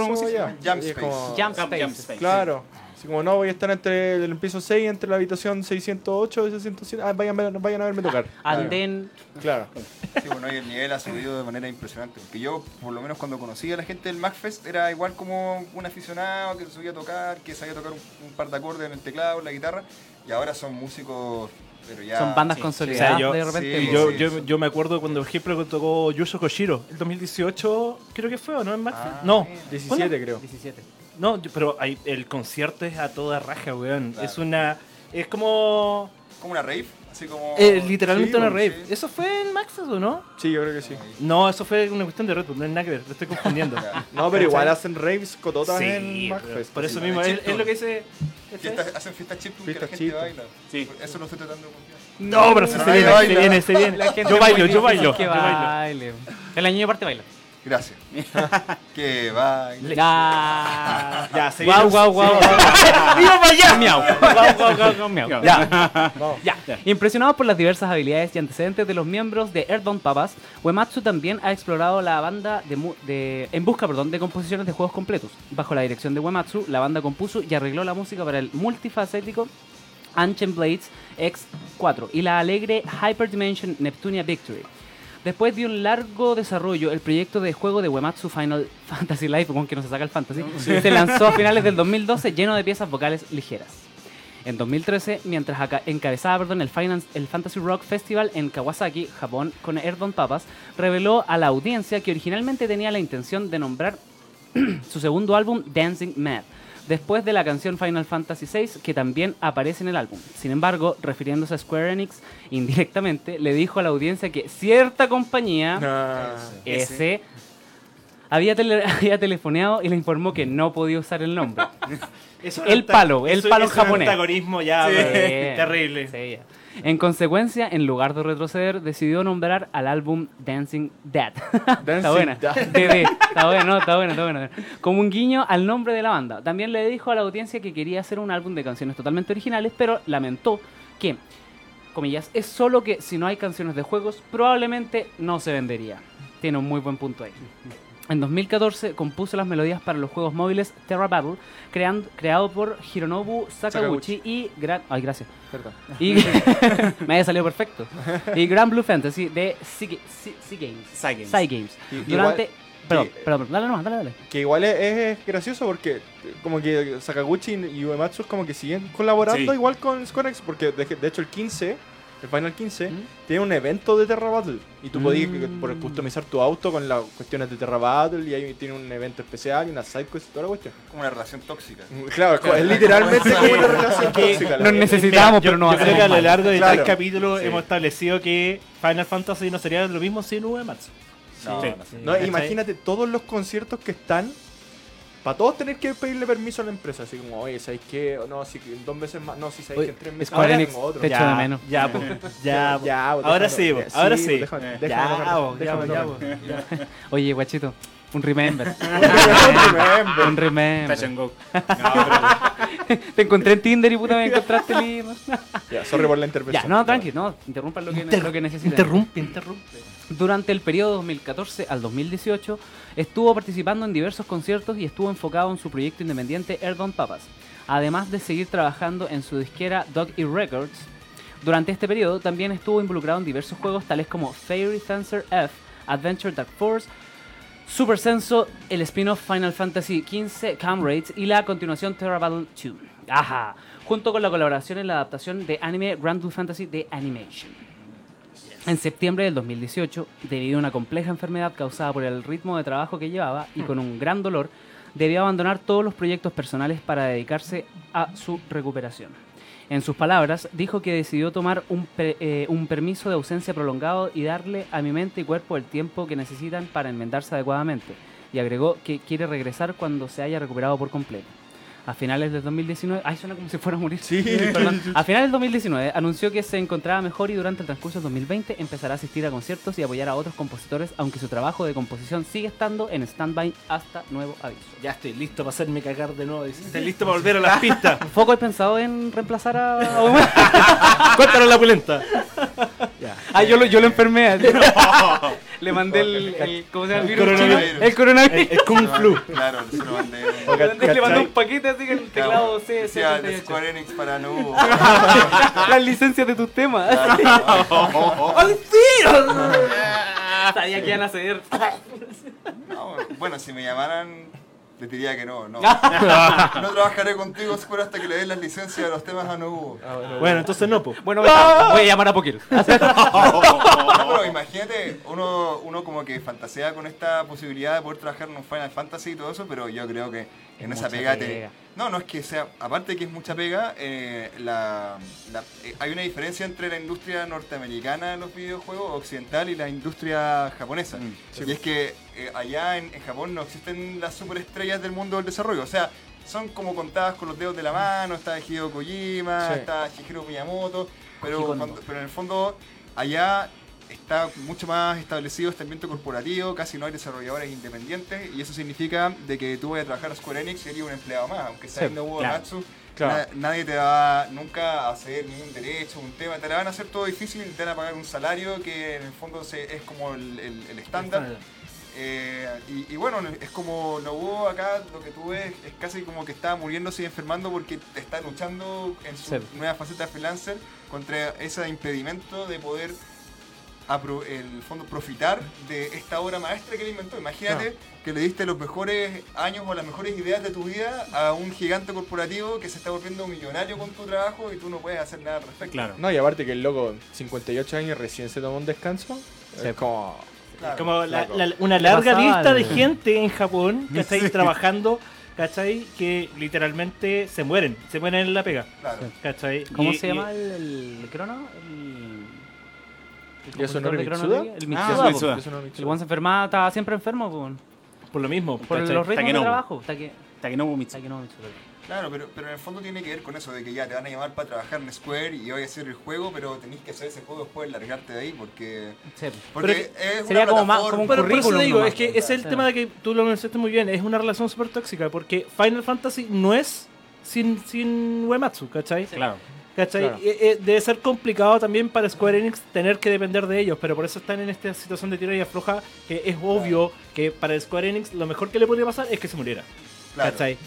Jump Space. Jump. Space. Claro. Así como no, voy a estar entre el piso 6 entre la habitación 608 y 607. Ah, vayan, vayan a verme tocar. Anden. Claro. Sí, bueno, y el nivel ha subido de manera impresionante. Porque yo, por lo menos cuando conocí a la gente del MacFest, era igual como un aficionado que subía a tocar, que sabía tocar un, un par de acordes en el teclado, en la guitarra. Y ahora son músicos, pero ya... Son bandas sí. consolidadas O sea, yo- de repente. sí, Y yo, sí, yo, me acuerdo cuando, por ejemplo, tocó Yusho Koshiro, el 2018, creo que fue, ¿o no? En Macfest? Ah, no, mira. 17 creo. 17. No, yo- pero hay- el concierto es a toda raja, weón. Claro. Es una. Es como. como una rave, así como... Eh, literalmente Sí, una rave. sí. ¿Eso fue en Maxis o no? Sí, yo creo que sí. No, eso fue una cuestión de Red Bull, no hay nada que ver, lo estoy confundiendo. No, pero igual hacen raves cototas Sí, en McFest. por eso mismo, es, es lo que dice... Hacen fiestas chiptune que la gente baila. Sí. Eso lo estoy tratando de copiar. No, pero se viene, se viene, se viene. Yo es bailo, yo bailo, Que baile. El año parte baila. Gracias. que baila. Ya. Ya, se Guau, guau, guau. ¡Viva para allá! Miau. Guau, guau, guau, guau, miau. Ya. Ya. Impresionados por las diversas habilidades y antecedentes de los miembros de Earthbound Papas, Uematsu también ha explorado la banda de, mu- de- en busca perdón, de composiciones de juegos completos. Bajo la dirección de Uematsu, la banda compuso y arregló la música para el multifacético Ancient Blades X4 y la alegre Hyperdimension Neptunia Victory. Después de un largo desarrollo, el proyecto de juego de Uematsu Final Fantasy Life, con que no se saca el fantasy, se lanzó a finales del 2012 lleno de piezas vocales ligeras. En 2013, mientras encabezaba perdón, el, Finance- el Fantasy Rock Festival en Kawasaki, Japón, con Earthbound Papas, reveló a la audiencia que originalmente tenía la intención de nombrar su segundo álbum Dancing Mad, después de la canción Final Fantasy VI que también aparece en el álbum. Sin embargo, refiriéndose a Square Enix indirectamente, le dijo a la audiencia que cierta compañía, Nah. S, había, tele- había telefoneado y le informó que no podía usar el nombre. El palo, el palo es japonés. antagonismo ya, Sí. terrible. Sí, ya. En consecuencia, en lugar de retroceder, decidió nombrar al álbum Dancing Dead. está Dancing buena. Dead. DD. Está bueno, está bueno, está bueno. Como un guiño al nombre de la banda. También le dijo a la audiencia que quería hacer un álbum de canciones totalmente originales, pero lamentó que, comillas, es solo que si no hay canciones de juegos, probablemente no se vendería. Tiene un muy buen punto ahí. En 2014 compuso las melodías para los juegos móviles Terra Battle, creando, creado por Hironobu Sakaguchi, y Gran... Ay, gracias. Perdón. Y me había salido perfecto. Y Grand Blue Fantasy de Sea Games. Cygames. Cygames. Y- Durante. igual- perdón, sí. perdón, dale nomás, dale, dale. Que igual es, es gracioso porque como que Sakaguchi y Uematsu como que siguen colaborando Sí. igual con Square Enix porque de, de hecho el 15, el Final 15, ¿Mm? tiene un evento de Terra Battle y tú podías Mm. por customizar tu auto con las cuestiones de Terra Battle y ahí tiene un evento especial y una sidequest y toda la cuestión. Como una relación tóxica. Mm, Claro, es literalmente como una relación tóxica. Nos Yo, pero no yo creo que a lo largo de Claro. tal capítulo Sí. hemos establecido que Final Fantasy no sería lo mismo sin Uematsu. No, Sí. no sé. No, imagínate todos los conciertos que están. Para todos tener que pedirle permiso a la empresa. Así como, oye, ¿sabéis qué? No, si que en dos meses más. No, si sabéis que en tres meses más tengo otro. te echo de menos. Ya, pues, ya, pues. Ya, pues, ahora déjame- sí, pues, sí, ahora pues, sí. déjame- déjame ya, pues, ya, déjame pues, ya, pues. Oye, guachito, un remember. Remember. un remember. Fashion Go. No, pero- Te encontré en Tinder y puta me encontraste libre. Ya, sorry por la Ya, intervención. no, tranqui, no, interrumpan lo que, Inter- lo que necesiten. Interrumpe, interrumpe. Durante el periodo 2014 al 2018 estuvo participando en diversos conciertos y estuvo enfocado en su proyecto independiente Earthbound Papas, además de seguir trabajando en su disquera Dog E Records. Durante este periodo también estuvo involucrado en diversos juegos tales como Fairy Fencer F, Adventure Dark Force, Super Senso, el spin-off Final Fantasy XV Comrades y la continuación Terra Battle 2. Ajá, junto con la colaboración en la adaptación de anime Grand Blue Fantasy de Animation. En septiembre del 2018, debido a una compleja enfermedad causada por el ritmo de trabajo que llevaba y con un gran dolor, debió abandonar todos los proyectos personales para dedicarse a su recuperación. En sus palabras, dijo que decidió tomar un, eh, un permiso de ausencia prolongado y darle a mi mente y cuerpo el tiempo que necesitan para enmendarse adecuadamente, y agregó que quiere regresar cuando se haya recuperado por completo. A finales del 2019, ay, suena como si fuera a morir. Sí. Perdón. A finales del 2019 anunció que se encontraba mejor y durante el transcurso del 2020 empezará a asistir a conciertos y apoyar a otros compositores, aunque su trabajo de composición sigue estando en stand-by hasta nuevo aviso. Ya estoy listo para hacerme cagar de nuevo. dice. Estoy listo para volver a las pistas. ¿Foco he pensado en reemplazar a? Cuéntanos la pulenta. Ah, yo lo, yo lo enfermé. así. Le mandé el, el- ¿cómo se llama? El virus coronavirus. El coronavirus. Es Kung Flu. Claro, se lo mandé. Le mandé- Le mandé un paquete así con el teclado C. Decía de 78. Square Enix para no. Las licencias de tus temas. Sabía que iban a ceder. No, bueno, si me llamaran, les diría que no. No, no trabajaré contigo Square hasta que le den las licencias de los temas a Nobuo. Bueno, entonces no, pues. Bueno, voy a, voy a llamar a Poker. No, pero imagínate, uno, uno como que fantasea con esta posibilidad de poder trabajar en un Final Fantasy y todo eso, pero yo creo que en esa Mucha pega te, pega. No, no es que sea, aparte de que es mucha pega, eh, la- la- eh, hay una diferencia entre la industria norteamericana de los videojuegos occidental y la industria japonesa. Mm, Y es que eh, allá en, en Japón no existen las superestrellas del mundo del desarrollo. O sea, son como contadas con los dedos de la mano. Está Hideo Kojima, Sí. está Shigeru Miyamoto. Pero, cuando- pero en el fondo, allá está mucho más establecido este ambiente corporativo, casi no hay desarrolladores independientes y eso significa de que tú vayas a trabajar a Square Enix y eres un empleado más, aunque sea en Nobuo. Natsu, nadie te va nunca a ceder ningún derecho, un tema, te la van a hacer todo difícil, te van a pagar un salario que en el fondo se- es como el, el- el estándar. Eh, y, y bueno, es como Nobuo acá, lo que tú ves es casi como que está muriéndose y enfermando porque está luchando en su Sí. nueva faceta de freelancer contra ese impedimento de poder el fondo profitar de esta obra maestra que él inventó. Imagínate que le diste los mejores años o las mejores ideas de tu vida a un gigante corporativo que se está volviendo millonario con tu trabajo y tú no puedes hacer nada al respecto. Claro. No, y aparte que el loco, 58 años, recién se tomó un descanso. Es como. Claro. Como la- la- una larga pasaba lista de gente en Japón, ¿cachai? Sí. Trabajando, ¿cachai? Que literalmente se mueren, se mueren en la pega, Claro. ¿cachai? ¿Cómo Y- se y- llama el, el crono? El ¿Yasunori de Chrono Mitsuda? El Ah, Mitsuda, po. Mitsuda. Eso no me El buen se enfermaba, estaba siempre enfermo po, Por lo mismo, por ¿cachai? los ritmos de Takenobu. trabajo. Take- Takenobu Mitsu. Takenobu Mitsuda. Claro, pero, pero en el fondo tiene que ver con eso, de que ya te van a llamar para trabajar en Square y hoy a hacer el juego, pero tenés que hacer ese juego después largarte de ahí porque, Sí. porque Pero es sería una como más- plataforma- como un Pero por eso currículum te digo, nomás, es que es el Sí. tema de que tú lo mencionaste muy bien, es una relación súper tóxica, porque Final Fantasy no es sin, sin Uematsu, ¿cachai? Claro. ¿Cachai? Claro. Eh, eh, debe ser complicado también para Square Enix tener que depender de ellos, pero por eso están en esta situación de tira y afloja, que es obvio que para Square Enix lo mejor que le podría pasar es que se muriera. Claro. ¿Cachai?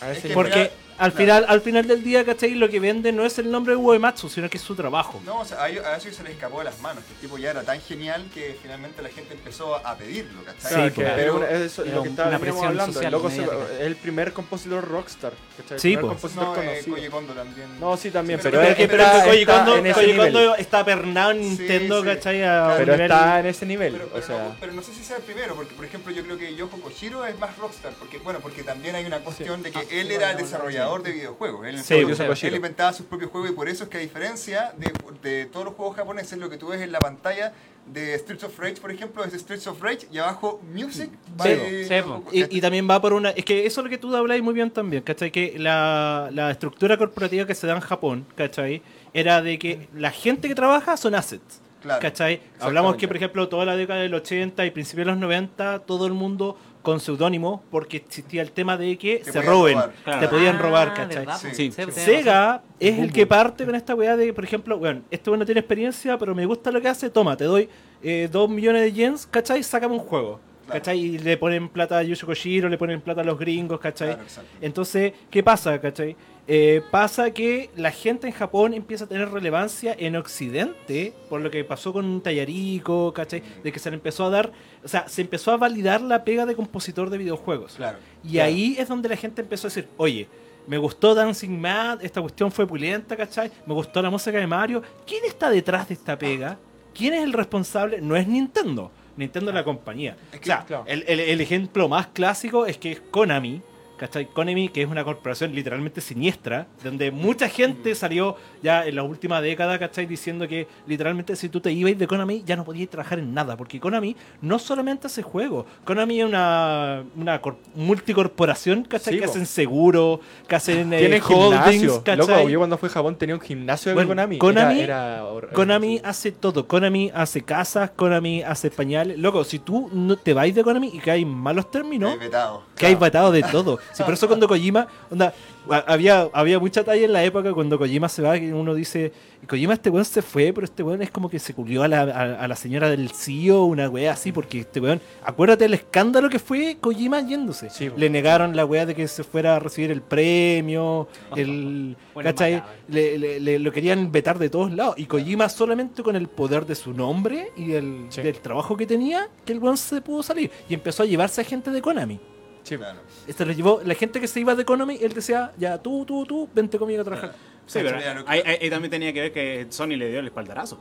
A ese que Porque mira, al claro. final al final del día, ¿cachai? Lo que vende no es el nombre de Uematsu, sino que es su trabajo. No, o sea, a ellos se les escapó de las manos, que el tipo ya era tan genial que finalmente la gente empezó a pedirlo, ¿cachai? Claro, Sí, es una- eso es lo que presión hablando. El loco se- el primer compositor rockstar. ¿cachai? El Sí, primer pues. compositor No, eh, conocido. Kondo también. No, sí, también, Sí, pero, Pero, es- que, pero está- Koji está Kondo, en ese Koji nivel. Kondo está pernado en Nintendo, sí. ¿cachai? A Pero nivel- está en ese nivel. Pero, o pero sea, no, pero no sé si sea el primero, porque por ejemplo yo creo que Yoko Koshiro es más rockstar, porque bueno, porque también hay una cuestión de que él era desarrollador de videojuegos, él, Sí, él inventaba sus propios juegos y por eso es que a diferencia de, de todos los juegos japoneses, lo que tú ves en la pantalla de Streets of Rage, por ejemplo, es Streets of Rage y abajo Music. by po. Y, y también va por una. Es que eso es lo que tú habláis muy bien también, ¿cachai? Que la, la estructura corporativa que se da en Japón, ¿cachai? Era de que la gente que trabaja son assets. Claro, ¿Cachai? Hablamos que, por ejemplo, toda la década del 80 y principios de los 90, todo el mundo con seudónimo, porque existía el tema de que Te se roben, robar. Claro. te podían Ah, robar, ¿cachai? Sega es el que parte con esta weá de, por ejemplo, bueno, este bueno no tiene experiencia, pero me gusta lo que hace, toma, te doy eh, dos millones de yens, ¿cachai? Sácame un juego. ¿Cachai? Y le ponen plata a Yuzo Koshiro, le ponen plata a los gringos, ¿cachai? Claro. Entonces, ¿qué pasa, cachai? Eh, pasa que la gente en Japón empieza a tener relevancia en Occidente, por lo que pasó con Tallarico, ¿cachai? De que se le empezó a dar, o sea, se empezó a validar la pega de compositor de videojuegos. Claro. Y Claro. ahí es donde la gente empezó a decir, oye, me gustó Dancing Mad, esta cuestión fue pulenta, ¿cachai? Me gustó la música de Mario. ¿Quién está detrás de esta pega? ¿Quién es el responsable? No es Nintendo. Nintendo es la compañía. Es o que- sea, claro. el, el- el ejemplo más clásico es que es Konami. ¿Cachai? Konami, que es una corporación literalmente siniestra, donde mucha gente salió ya en la última década, ¿cachai? Diciendo que literalmente si tú te ibas de Konami ya no podías trabajar en nada, porque Konami no solamente hace juegos, Konami es una, una cor- multicorporación, ¿cachai? Sí, que po. hacen seguro, que hacen eh, holdings, gimnasio. ¿cachai? Loco, yo cuando fui a Japón tenía un gimnasio de Bueno, Konami. Konami- Era, era hor- Konami hace todo. Konami hace casas, Konami hace pañales. Loco, si tú no te vais de Konami y que hay malos términos, vetado. que hay Claro. batado de todo. Sí, por eso cuando Kojima, onda, había, había mucha talla en la época cuando Kojima se va, que uno dice, Kojima este weón se fue, pero este weón es como que se culió a la, a, a la señora del CEO, una wea así, porque este weón, acuérdate el escándalo que fue Kojima yéndose. Sí. Le negaron la wea de que se fuera a recibir el premio, el... Bueno, ¿cachai? Le, le- le- lo querían vetar de todos lados. Y Kojima solamente con el poder de su nombre y Sí. del trabajo que tenía, que el weón se pudo salir. Y empezó a llevarse a gente de Konami. Sí, Claro. Este lo llevó, la gente que se iba de Economy, él decía, ya tú, tú, tú, vente conmigo a trabajar. Sí, pero ahí, también tenía que ver que Sony le dio el espaldarazo.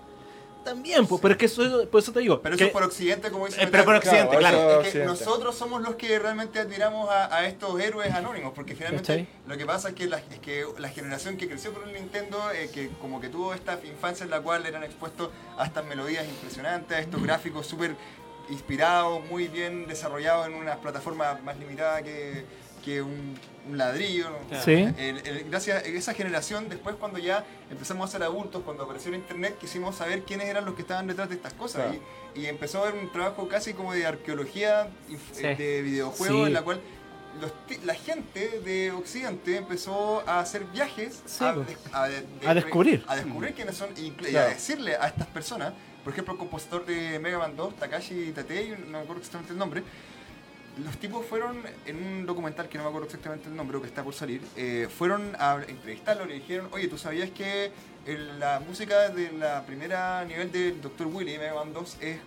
también, pues, pero es que eso, por eso te digo. Pero que- eso es por Occidente, como dice Eh, pero por. Occidente, Claro, Es que Occidente. nosotros somos los que realmente admiramos a, a estos héroes anónimos, porque finalmente lo que pasa es que, la, es que la generación que creció con el Nintendo, eh, que como que tuvo esta infancia en la cual eran expuestos a estas melodías impresionantes, a estos gráficos súper inspirados, muy bien desarrollados en una plataforma más limitada que, que un, un ladrillo. ¿no? Sí. El- el- gracias a esa generación, después cuando ya empezamos a ser adultos, cuando apareció el internet, quisimos saber quiénes eran los que estaban detrás de estas cosas. Claro. Y, y empezó a haber un trabajo casi como de arqueología Sí. de videojuegos, Sí. en la cual los la gente de Occidente empezó a hacer viajes Sí, a, pues. a de- de- A descubrir. a descubrir quiénes son y, y a decirle a estas personas, por ejemplo, el compositor de Mega Man 2, Takashi Tatei, no me acuerdo exactamente el nombre, los tipos fueron en un documental que no me acuerdo exactamente el nombre o que está por salir, eh, fueron a entrevistarlo y le dijeron, oye, ¿tú sabías que el- la música de la primera nivel del Dr. Willy, Mega Man 2, es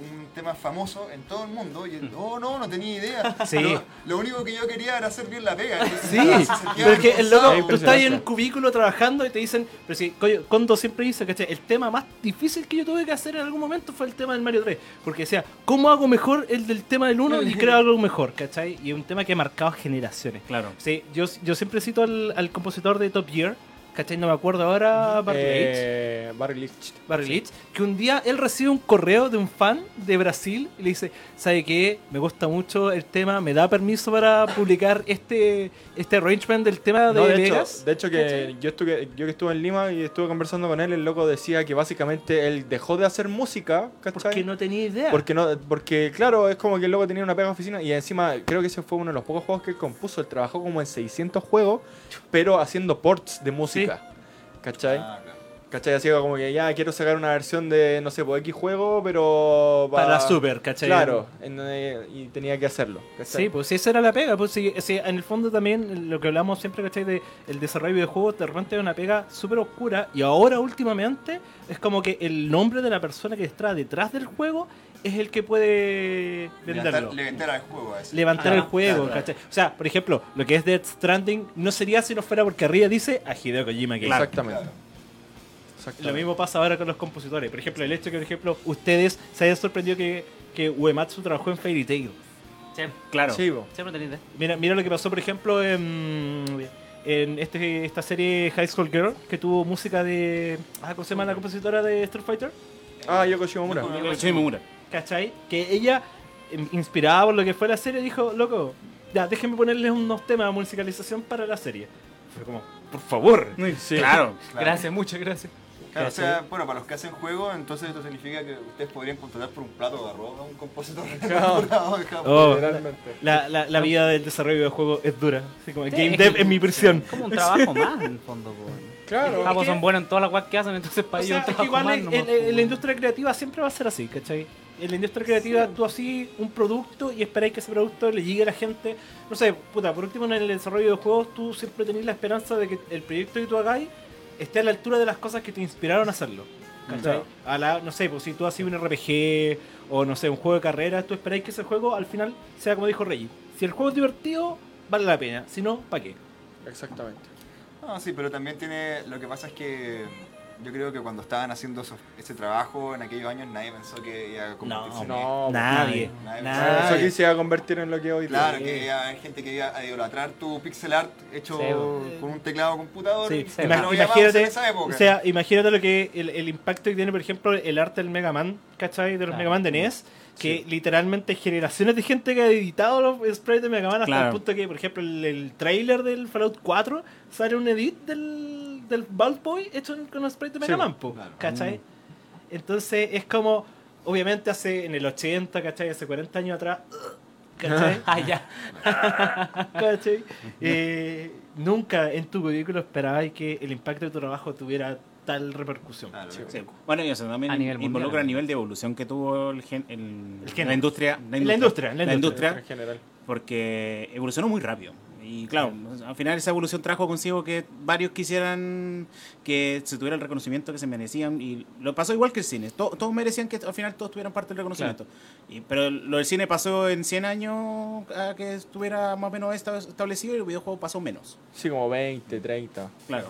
un tema famoso en todo el mundo? Y él, oh, no, no tenía idea. Sí. Lo, lo único que yo quería era hacer bien la pega. Sí, se sentía pero es que el loco, tú estás ahí en un cubículo trabajando y te dicen, pero si Kondo siempre dice, ¿cachai? El tema más difícil que yo tuve que hacer en algún momento fue el tema del Mario 3, porque decía, ¿cómo hago mejor el del tema del 1 y creo algo mejor, ¿cachai? Y es un tema que ha marcado generaciones. Claro. Sí, yo, yo siempre cito al, al compositor de Top Gear, ¿cachai? No me acuerdo ahora, Barry. Eh, Barry Leitch. Barry Leitch, que un día él recibe un correo de un fan de Brasil y le dice, ¿sabe qué? Me gusta mucho el tema, me da permiso para publicar este, este arrangement del tema de, No, de, hecho, Vegas. de hecho que ¿Cachai? yo estuve, yo que estuve en Lima y estuve conversando con él, el loco decía que básicamente él dejó de hacer música, ¿cachai? Porque no tenía idea. Porque no, porque claro, es como que el loco tenía una pega oficina y encima creo que ese fue uno de los pocos juegos que él compuso. Él trabajó como en 600 juegos, pero haciendo ports de música. ¿Cachai? Ah, claro. ¿Cachai? Así como que ya quiero sacar una versión de, no sé, por X juego, pero... para la Super, ¿cachai? Claro, en- y tenía que hacerlo. ¿cachai? Sí, pues esa era la pega. Pues sí, sí, en el fondo también lo que hablamos siempre, ¿cachai? De el desarrollo de videojuegos de repente es una pega súper oscura. Y ahora últimamente es como que el nombre de la persona que está detrás del juego es el que puede venderlo. Levantar, levantar al juego ese. levantar Ah, el juego, claro. ¿cachai? O sea, por ejemplo, lo que es Death Stranding no sería si no fuera porque arriba dice a Hideo Kojima Game. Exactamente. Claro. Lo mismo pasa ahora con los compositores. Por ejemplo, el hecho que, por ejemplo, ustedes se hayan sorprendido que, que Uematsu trabajó en Fairy Tail. Sí, Claro. Sí, siempre. Mira, mira lo que pasó, por ejemplo, en, en este, esta serie High School Girl, que tuvo música de... Ah, ¿Cómo se llama la compositora de Street Fighter? Ah, Yoko Shimomura. Yo soy Mimura. ¿Cachai? Que ella, em, inspirada por lo que fue la serie, dijo, loco, ya, déjenme ponerles unos temas de musicalización para la serie. Fue como, por favor. Sí. Claro. Claro. Gracias, muchas gracias. Claro, o sea, bueno, para los que hacen juegos, entonces esto significa que ustedes podrían contratar por un plato de arroz a un compositor. Claro. Oh, Literalmente. la, la, la vida del desarrollo de juego es dura. Así como, Sí, Game es Dev es mi prisión. Como un trabajo más, en el fondo. po. Claro. Los capos son buenos en todas las cosas que hacen, entonces para O ellos sea, es que trabajo igual más en, nomás, en la industria creativa siempre va a ser así, ¿cachai? En la industria creativa tú así un producto y esperáis que ese producto le llegue a la gente. No sé, puta, por último en el desarrollo de juegos tú siempre tenés la esperanza de que el proyecto que tú hagáis esté a la altura de las cosas que te inspiraron a hacerlo. ¿Cachai? A la, no sé, pues si tú haces un RPG o no sé, un juego de carreras, tú esperáis que ese juego al final sea como dijo Reggie. Si el juego es divertido, vale la pena. Si no, ¿para qué? Exactamente. No, sí, pero también tiene. Lo que pasa es que yo creo que cuando estaban haciendo esos- ese trabajo en aquellos años, nadie pensó que iba a convertirse en No, Nadie. Nadie. Nadie. Eso aquí se va a convertir en lo que hoy Claro, día. que iba a haber gente que iba a idolatrar tu pixel art hecho Sí, con un teclado computador. Sí, que no imagínate, en esa época. o sea, imagínate lo que el, el impacto que tiene, por ejemplo, el arte del Mega Man, ¿cachai? De los Claro. Mega Man de NES, que literalmente generaciones de gente que ha editado los sprites de Mega Man hasta Claro. el punto que, por ejemplo, el, el trailer del Fallout 4 sale un edit del, del Bald Boy hecho con los sprites de Mega Sí, Man, po, claro. ¿cachai? Entonces es como, obviamente hace en el 80, ¿cachai? Hace 40 años atrás, ¿cachai? Ah, ya. ¿Cachai? Eh, nunca en tu currículo esperabas que el impacto de tu trabajo tuviera tal repercusión. Claro, Sí. Bueno, y eso también A nivel involucra mundial. a nivel de evolución que tuvo el gen- el- El la industria. La En la industria, la la industria. industria, En general. porque evolucionó muy rápido. Y claro, al final esa evolución trajo consigo que varios quisieran que se tuviera el reconocimiento que se merecían. Y lo pasó igual que el cine. To- todos merecían que al final todos tuvieran parte del reconocimiento. Y, pero lo del cine pasó en 100 años a que estuviera más o menos esta- establecido y el videojuego pasó menos. Sí, como 20, 30. Claro.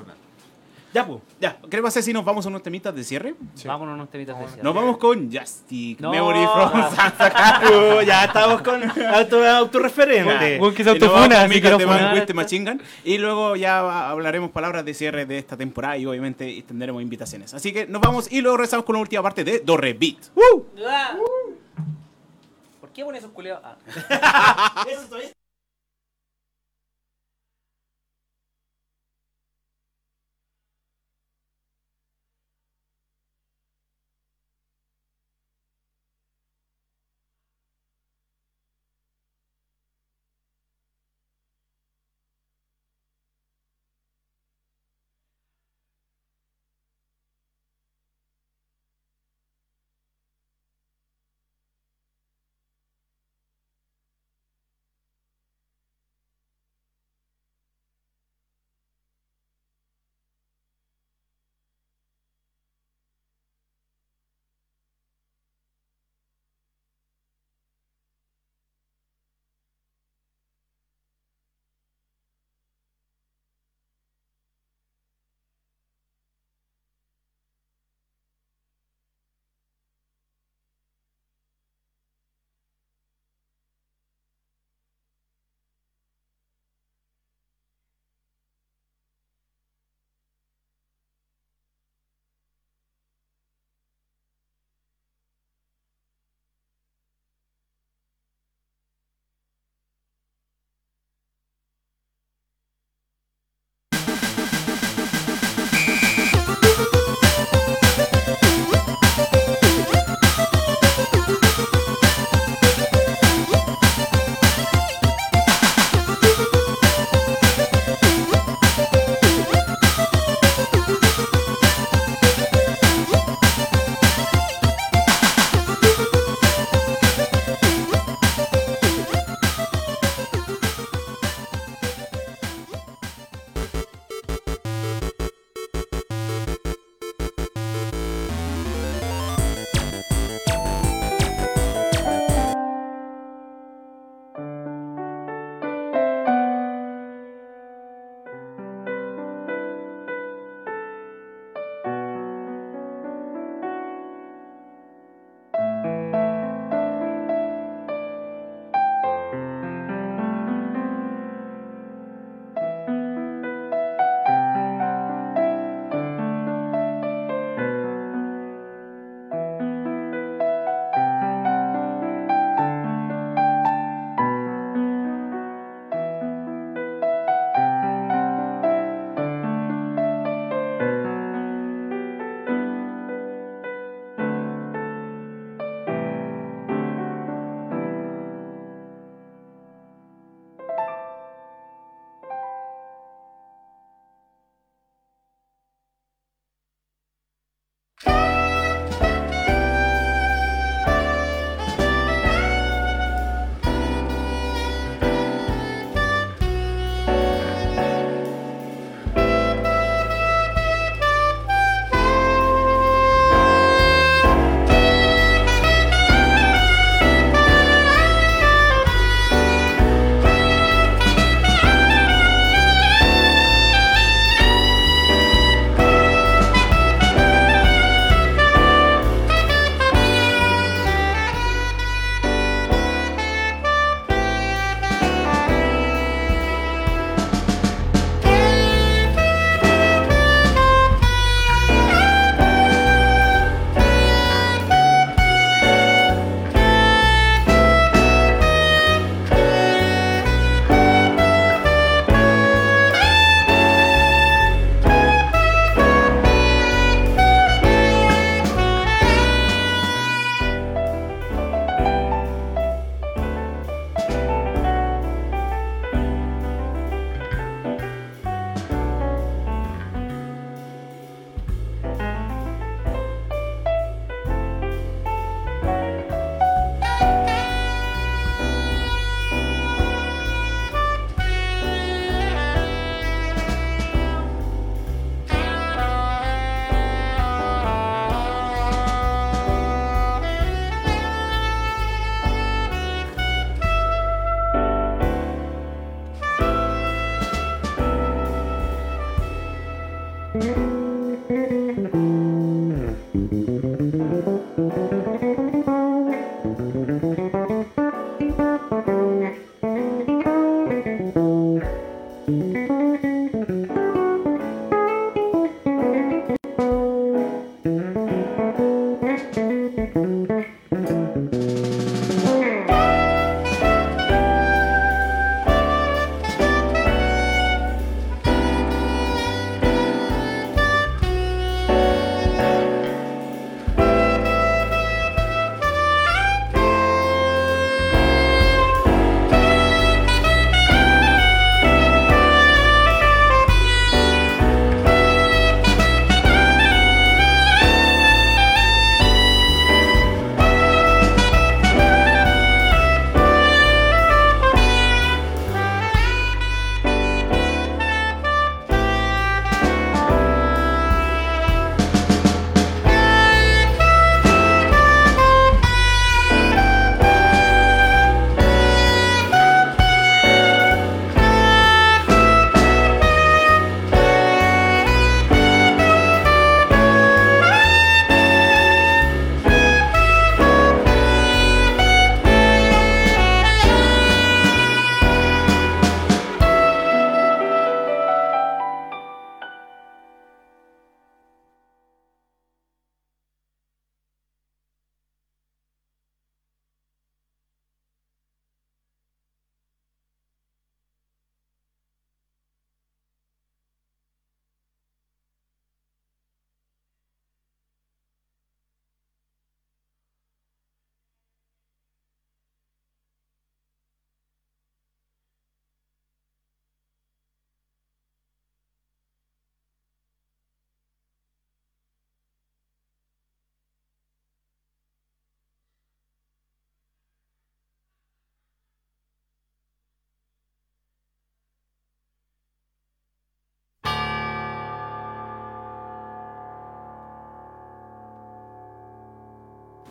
Ya, pues. Ya, ¿qué le pasa si nos vamos a unos temitas de cierre? Vámonos unos temitas de cierre. Nos vamos con Justic, No. Memory from. Santa Uh, ya estamos con auto, autorreferente. Bueno, que se Y autofuna, así que no funar Machine Gun. Luego ya hablaremos palabras de cierre de esta temporada y obviamente extenderemos invitaciones. Así que nos vamos y luego regresamos con la última parte de Dorre Beat. Ah. ¿Por qué pones esos culeados? Ah.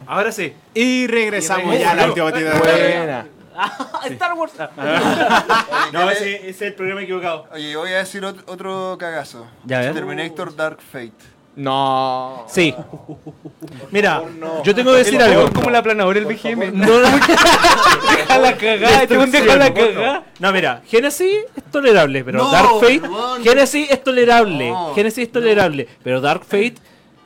Ahora sí. Y regresamos ya a la última batida de Buena. Star Wars. No, ese, ese es el programa equivocado. Oye, voy a decir ot- otro cagazo. Ya. Terminator Dark Fate. No. Sí. Mira, yo tengo que decir algo. como la planadora el BGM. No, no, Deja la cagada, este deja la cagada. no, mira, Genesis es tolerable, pero No, Dark Fate. Genesis es tolerable. No. Genesis es tolerable, pero Dark Fate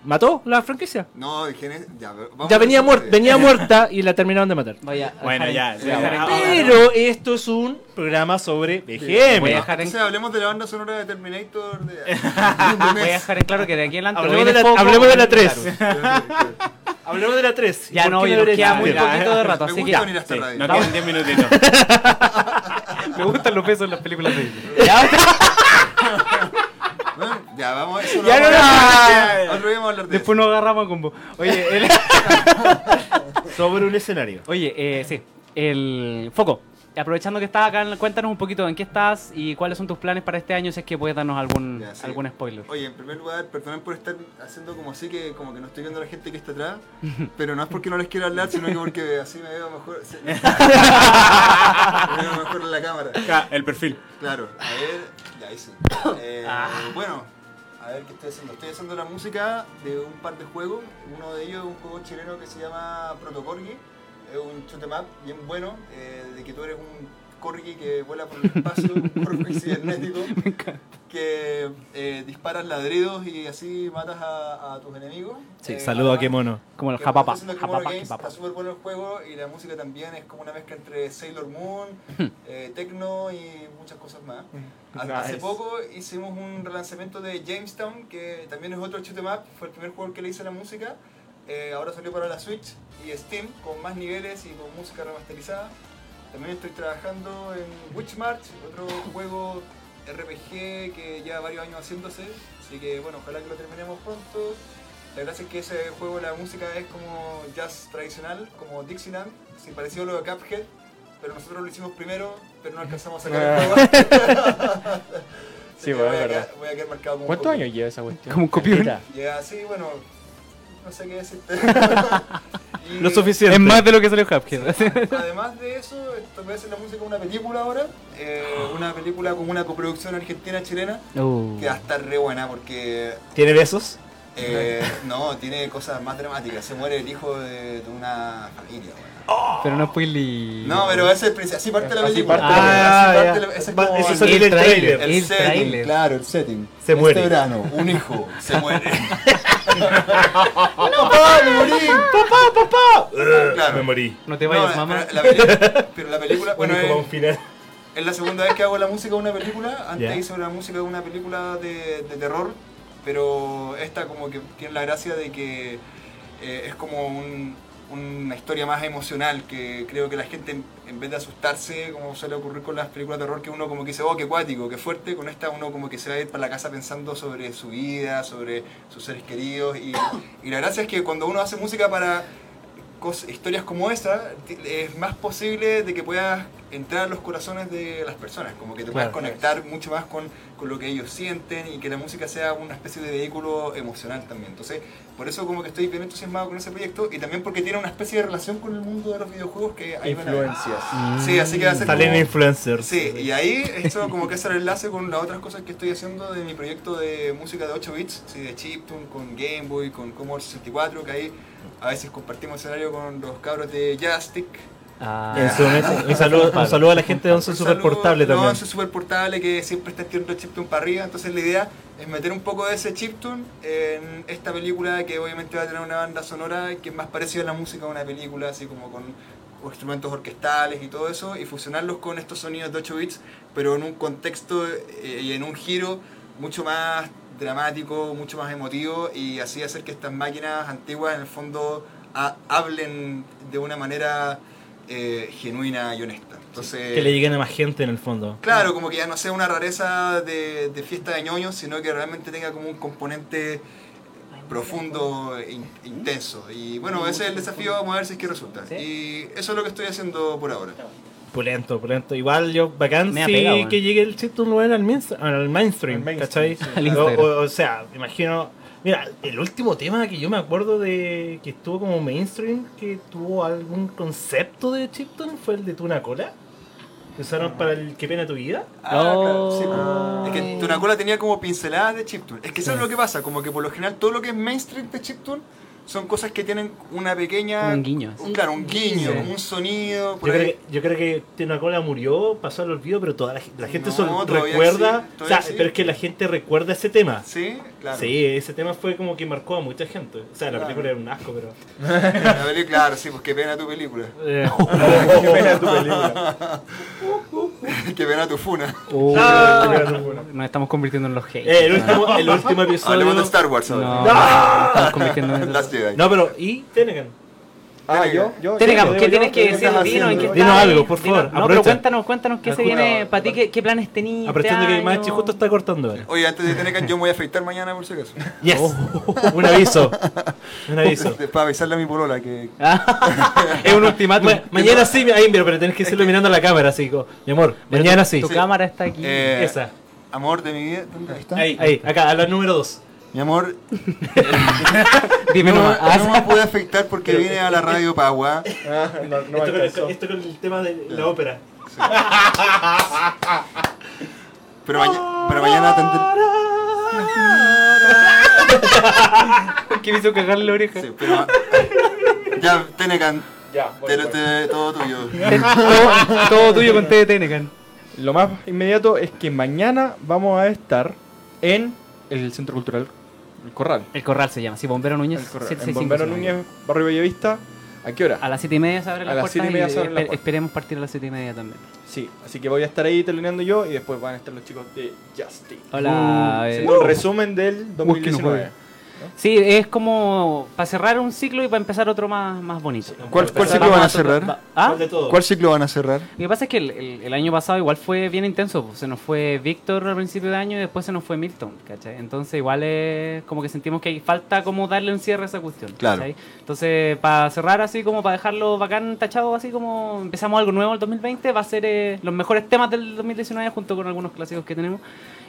mató la franquicia. No, Genesis. Ya, vamos Ya a venía, muerta, venía muerta y la terminaron de matar. Vaya. Bueno, ya. Ya, ya. Pero esto es un programa sobre Voy a BGM. dejar en, Entonces hablemos de la banda sonora de Terminator. De... voy a dejar en claro que de aquí en adelante. Hablemos de la- foco, hablemos de la claro. 3. Hablemos de la 3. Ya no, oye, nos queda muy poquito de rato, Me así que gusta ya. venir a esta Sí, radio. nos quedan 10 minutitos. Me gustan los besos en las películas de Bueno, ya, vamos. Eso Ya, no, no, hablar. Hablar de Después nos agarramos a combo. Oye, el- Sobre un escenario. Oye, eh, sí. El foco. Aprovechando que estás acá, cuéntanos un poquito en qué estás y cuáles son tus planes para este año, si es que puedes darnos algún, Ya, sí. algún spoiler. Oye, en primer lugar, perdonen por estar haciendo como así que como que no estoy viendo a la gente que está atrás, pero no es porque no les quiera hablar, sino que porque así me veo mejor. sí. me veo mejor en la cámara. Acá, el perfil. Claro, a ver, ya ahí sí. Eh, Bueno, a ver qué estoy haciendo. Estoy haciendo la música de un par de juegos. Uno de ellos es un juego chileno que se llama Protocorgi. Es un shoot 'em up bien bueno, eh, de que tú eres un corgi que vuela por el espacio, un corgi cibernético, que eh, disparas ladridos y así matas a, a tus enemigos. Sí, Eh, saludo a Kemono. Como el japapa. está súper bueno el juego y la música también es como una mezcla entre Sailor Moon, eh, Tecno y muchas cosas más. Ha- Hace poco hicimos un relanzamiento de Jamestown, que también es otro shoot 'em up, fue el primer juego que le hice la música. Eh, ahora salió para la Switch y Steam con más niveles y con música remasterizada. También estoy trabajando en Witchmarch, otro juego RPG que lleva varios años haciéndose, así que bueno, ojalá que lo terminemos pronto. La gracia es que ese juego, la música es como jazz tradicional, como Dixieland, sí, parecido a lo de Cuphead, pero nosotros lo hicimos primero, pero no alcanzamos a sacar el juego. Sí, bueno, voy, a verdad. quedar, voy a quedar marcado como ¿Cuántos años lleva esa cuestión? Como un copión. Ya, sí, bueno, no sé qué decirte. Y Lo suficiente. Es más de lo que salió Cuphead. Además de eso, a hacer la música de una película ahora, eh, una película con una coproducción argentina-chilena, Uh. que va a estar re buena porque ¿Tiene besos? eh, no, tiene cosas más dramáticas. Se muere el hijo de, de una familia, Pero no spoiler. No, pero ese es el principio. Así parte la Así película. parte la Así película. parte Ah, la- ese es Va- como eso el- trailer. el el setting, tráiler. claro, el setting. Se este muere. verano, un hijo se muere. ¡No, papá, me morí! ¡Papá, papá! Claro. Me morí. No te vayas, No, mamá. Pero la, peli- pero la película, Bueno, es, un final. es la segunda vez que hago la música de una película. Antes hice la música de una película de, de terror, pero esta como que tiene la gracia de que eh, es como un- una historia más emocional, que creo que la gente en, vez de asustarse, como suele ocurrir con las películas de terror, que uno como que dice, oh, qué cuático, qué fuerte, con esta uno como que se va a ir para la casa pensando sobre su vida, sobre sus seres queridos, y, y la gracia es que cuando uno hace música para historias como esa, es más posible de que puedas entrar a los corazones de las personas, como que te puedas Claro. conectar mucho más con, con lo que ellos sienten y que la música sea una especie de vehículo emocional también. Entonces, por eso como que estoy bien entusiasmado con ese proyecto y también porque tiene una especie de relación con el mundo de los videojuegos que ahí van a. Influencias. Sí, así que va a ser Salen como- influencers. Sí, y ahí esto como que hace el enlace con las otras cosas que estoy haciendo de mi proyecto de música de 8 bits, sí, de chiptune, con Game Boy, con Commodore 64, que ahí a veces compartimos escenario con los cabros de Joystick. Ah, En su momento, un, saludo, un saludo a la gente de Once Un Super saludo- Portable No, también. Once Super Portable que siempre está tirando chiptune para arriba, entonces la idea es meter un poco de ese chiptune en esta película que obviamente va a tener una banda sonora que es más parecida a la música de una película, así como con instrumentos orquestales y todo eso, y fusionarlos con estos sonidos de 8 bits, pero en un contexto eh, y en un giro mucho más dramático, mucho más emotivo, y así hacer que estas máquinas antiguas en el fondo ha- hablen de una manera eh, genuina y honesta. Entonces, Que le lleguen a más gente en el fondo. Claro, como que ya no sea una rareza de, de fiesta de ñoños, sino que realmente tenga como un componente profundo, e in- intenso. Y bueno, ese es el desafío, vamos a ver si es que resulta. Sí. Y eso es lo que estoy haciendo por ahora. Pulento, pulento. Igual yo, bacán Me sí pegado, que llegue el weón, al, mainstream, al mainstream, Al mainstream, ¿cachai? sí. O, o- o sea, me imagino... Mira, el último tema que yo me acuerdo de que estuvo como mainstream, que tuvo algún concepto de chiptune, fue el de Tuna Cola. Que usaron para el Que pena tu vida. Ah, claro, Oh. sí, pues. Es que Tunacola tenía como pinceladas de chiptune. Es que eso es lo que pasa, como que por lo general todo lo que es mainstream de chiptune son cosas que tienen una pequeña... Un guiño. un- claro, un guiño, Sí. un sonido. Yo Por creo, ahí. que, yo creo que murió, pasó al olvido, pero toda la, la gente No, solo recuerda. sí, o sea, sí. pero es que la gente recuerda ese tema. Sí, claro. Sí, ese tema fue como que marcó a mucha gente. O sea, la Claro. película era un asco, pero. La peli- claro, sí, pues qué pena tu película. Eh, Qué pena tu película. qué pena tu funa. Oh, Ah. nos estamos convirtiendo en los haters. eh, el, último, el último episodio. Hablemos de Star Wars No, nos estamos convirtiendo en Last Jedi. No, pero. ¿Y Tenegan? Ah, yo, yo. Tenegamos, yo- ¿qué yo- tienes yo- que decir? Dinos, ¿en qué? Dinos algo, por favor, No, pero cuéntanos, cuéntanos qué se viene para ti, qué, planes tenías. Apretando este que Machi justo está cortando. Oye, antes de tener que yo me voy a afeitar mañana por si acaso. Yes. Un aviso. Un aviso. Para avisarle a mi polola que. Ah, es un ultimátum. Ma- mañana sí, ahí, pero tenés que hacerlo mirando a la cámara, así mi amor, mañana sí. Tu cámara está aquí. Eh, Esa. Amor de mi vida. ¿Dónde está? Ahí, ahí, acá, a la número 2. Mi amor, Dime no, nomás. no me pude afeitar porque vine a la radio Pagua. Ah, no, no me esto, con, esto con el tema de la ópera. Pero, maña- pero mañana tendré. que me hizo cagar la oreja. Sí, pero. Ya, Tenecan, Ya, voy, te- voy. te- todo tuyo. todo, todo tuyo con TDT, Lo más inmediato es que mañana vamos a estar en el Centro Cultural El Corral. El corral se llama, sí, Bombero Núñez. El Corral. 765, En Bombero Núñez, Barrio Bellavista. ¿A qué hora? A las 7 y media se abren A las las puertas siete y media se abren las espe- puertas. esperemos partir a las 7 y media también. Sí, así que voy a estar ahí teloneando yo y después van a estar los chicos de Justin. Hola. eh, Haciendo un resumen del 2019. Sí, es como para cerrar un ciclo y para empezar otro más, más bonito. ¿Cuál- cuál ciclo van a cerrar? ¿Ah? ¿Cuál de todo? ¿Cuál ciclo van a cerrar? Lo que pasa es que el, el- el año pasado igual fue bien intenso. pues, Se nos fue Víctor al principio de año y después se nos fue Milton, ¿cachai? Entonces igual es como que sentimos que hay falta como darle un cierre a esa cuestión, Claro. ¿cachai? Entonces para cerrar así como para dejarlo bacán tachado así como empezamos algo nuevo el 2020 va a ser eh, los mejores temas del 2019 junto con algunos clásicos que tenemos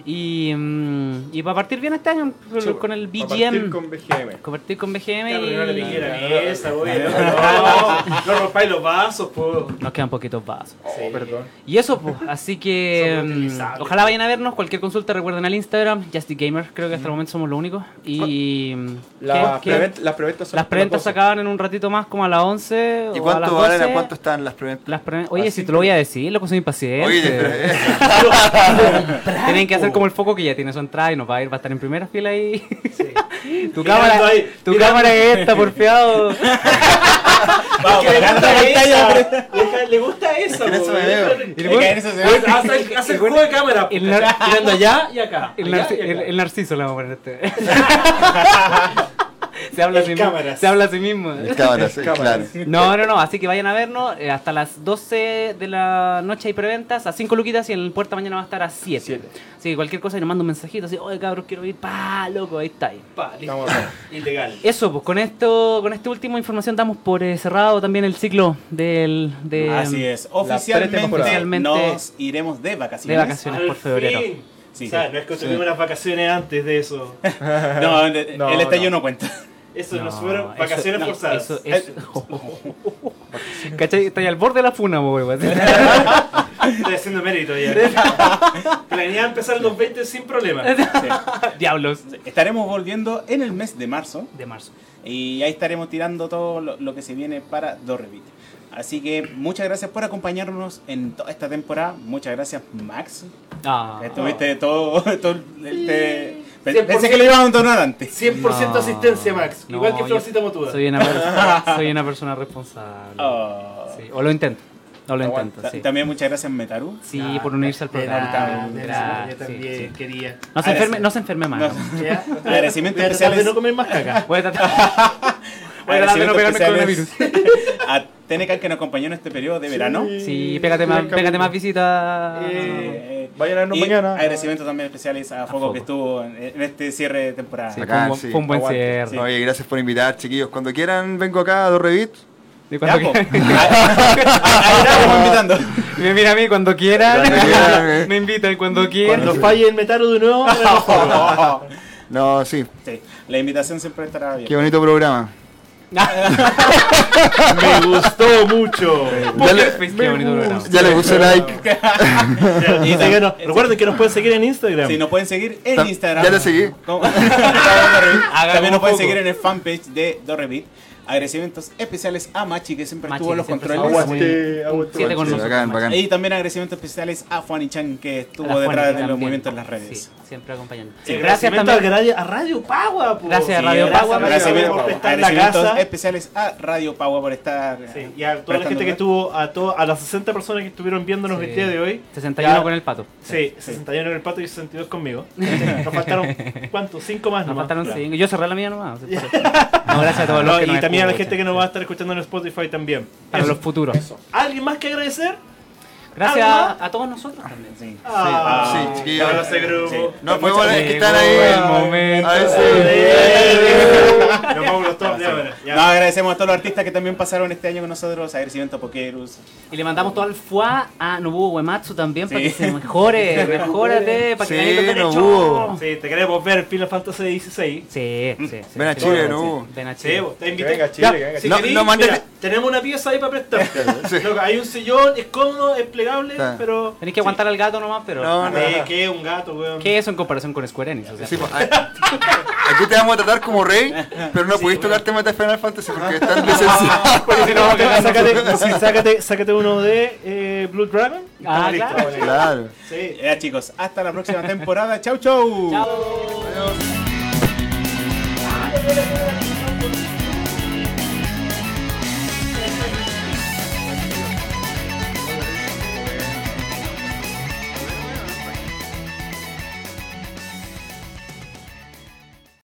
y, mm, y para partir bien este año Sí, con el BGM Compartir con BGM. Compartir con BGM no le y piqué la mesa, güey. No, no rompáis los vasos, po. nos quedan poquitos vasos. Oh, perdón. Y eso, pues, así que reutilizables. ojalá vayan a vernos. Cualquier consulta recuerden al Instagram, JustyGamer. Creo que hasta el momento somos los únicos. Y mm, Las ¿qué- qué? prevent- las preventas son las preventas se acaban en un ratito más, como a las 11 ¿Y o a las cuánto 12. valen? ¿A cuánto están las preventas? Las pre- Oye, Así si te lo voy a decir, loco, soy impaciente. Oye, pero, Tienen que hacer como el foco que ya tiene su entrada y nos va a ir, va a estar en primera fila ahí. tu cámara, ahí, tu mirando. cámara es esta, porfiado. Vamos, Que le gusta. Le- gusta eso. Hace el, juego de cámara. Mirando allá y acá. el narciso le vamos a poner este. Se, habla a El sí mismo, cámaras. se habla a sí mismo. cámaras, sí, claro. cámaras. No, no, no, así que vayan a vernos. eh, hasta las 12 de la noche hay preventas a 5 luquitas y en el puerta mañana va a estar a 7. Siete. Así que cualquier cosa nos manda un mensajito así, oye cabros, quiero ir, pa, loco, ahí está. ahí. Pa, listo. Vamos a ver. Ilegal. Eso, pues con esto, con esta última información damos por eh, cerrado también el ciclo del, de, Así es. Oficialmente Oficialmente nos iremos de vacaciones. de vacaciones por Al febrero. fin. Sí. O sea, no es que tuvimos unas vacaciones antes de eso. No, el, No, el estallido no. no cuenta. Eso No, nos fueron eso- vacaciones no, forzadas. Eso, eso. ¿Cachai? Está ahí al borde de la funa, weón. Estoy haciendo mérito ya. Planeaba empezar los 20 sin problema. Diablos. Estaremos volviendo en el mes de marzo De marzo. y ahí estaremos tirando todo lo, lo que se viene para Dorrevit. Así que muchas gracias por acompañarnos en toda esta temporada. Muchas gracias, Max. Ah. Estuviste todo. todo este, pe- 100%. Pensé que le iban a donar antes. 100% No, asistencia, Max. no, Igual que Florcita Motuda. Soy una, per- soy una persona responsable. Oh. Sí, o lo intento. O lo intento, sí. También muchas gracias, Metaru. Sí, por unirse al programa. Gracias, Yo también sí, sí. quería. No se enferme, no se enferme más. No. ¿no? ¿Ya? Agradecimientos Voy a tratar de no comer más caca. Voy a tratar, voy a tratar de no pegarme coronavirus. a TNK que nos acompañó en este periodo de verano. Sí, pégate más, pégate más visitas. Eh, Vayan a vernos y mañana. agradecimientos también especiales a Foco Foco. que estuvo en, en este cierre de temporada. Sí, fue, Bacán, un, buen- sí. fue un buen Aguante. cierre. Oye, gracias por invitar, chiquillos. Cuando quieran, vengo acá a Dorrevit. Y Ya, cuando po. quieran- Ahí estamos invitando. Me mira a mí cuando quieran. Cuando quieran. Me invitan cuando quieran. Cuando falle el metaro de nuevo, No, sí. Sí, la invitación siempre estará Qué abierta. bonito programa. Me gustó mucho. Ya le, Qué bonito programa. ya le puse like. Y. Recuerden que nos pueden seguir en Instagram. Si nos pueden seguir en Ta- Instagram. ya te seguí. También nos pueden seguir en el fanpage de Dorrevit. Agradecimientos especiales a Machi que siempre Machi, estuvo en que los controles. Aguante, aguante. Siete con Sí, nosotros. bacán. Y también agradecimientos especiales a Fanny Chan que estuvo detrás de los también. movimientos en las redes. Sí, siempre acompañando. Sí, Gracias también. a Radio Pagua. po. Gracias a Radio Pagua. Agradecimientos, por estar en la agradecimientos casa. especiales a Radio Pagua por estar. Sí, y a toda la gente que estuvo, a, to- a las 60 personas que estuvieron viéndonos Sí. el día de hoy. 61 Ya- con el pato. Sí, 61 con el pato y 62 conmigo. Nos faltaron, ¿cuántos? ¿Cinco más Nos faltaron Claro. cinco. Yo cerré la mía nomás. No, gracias a todos los que nos también a la gente que nos va a estar escuchando en Spotify también. Para Eso. los futuros. ¿Alguien más que agradecer? Gracias ¿Algo a, a todos nosotros también. Sí. Ah, sí, chiquillos. para ese grupo. Sí. No, fue bueno que están ahí. el momento. A ver si- Nos vamos los top, ya. No, agradecemos a todos los artistas que también pasaron este año con nosotros. Agradecimiento a Pokerus. Y le mandamos todo el fuá a Nobuo Uematsu también para Sí. que se mejore. Mejórate para que Sí. Nobuo. Sí, te queremos ver Final Fantasy XVI. Sí, sí, sí. Ven a Sí, Chile, sí. ¿no? Ven a Sí, Chile. vos, te invito. venga Chile, Ya, que venga si No, querís, no mandes- mira, tenemos una pieza ahí para prestar. Sí. Hay un sillón, es cómodo, es Está. pero. Tenés que aguantar al gato nomás, pero. No, no. Eh, ¿Qué? Un gato, weón. ¿Qué es eso en comparación con Square Enix? O sea, Sí, pues, aquí te vamos a tratar como rey, pero no pudiste tocar temas de Final Fantasy porque están licenciados. Porque si no, sácate, sí, sácate, sácate uno de eh, Blue Dragon. y Ah, estamos claro. listos. Claro. Sí. Ya chicos, hasta la próxima temporada. chau, chau. Chao. Adiós.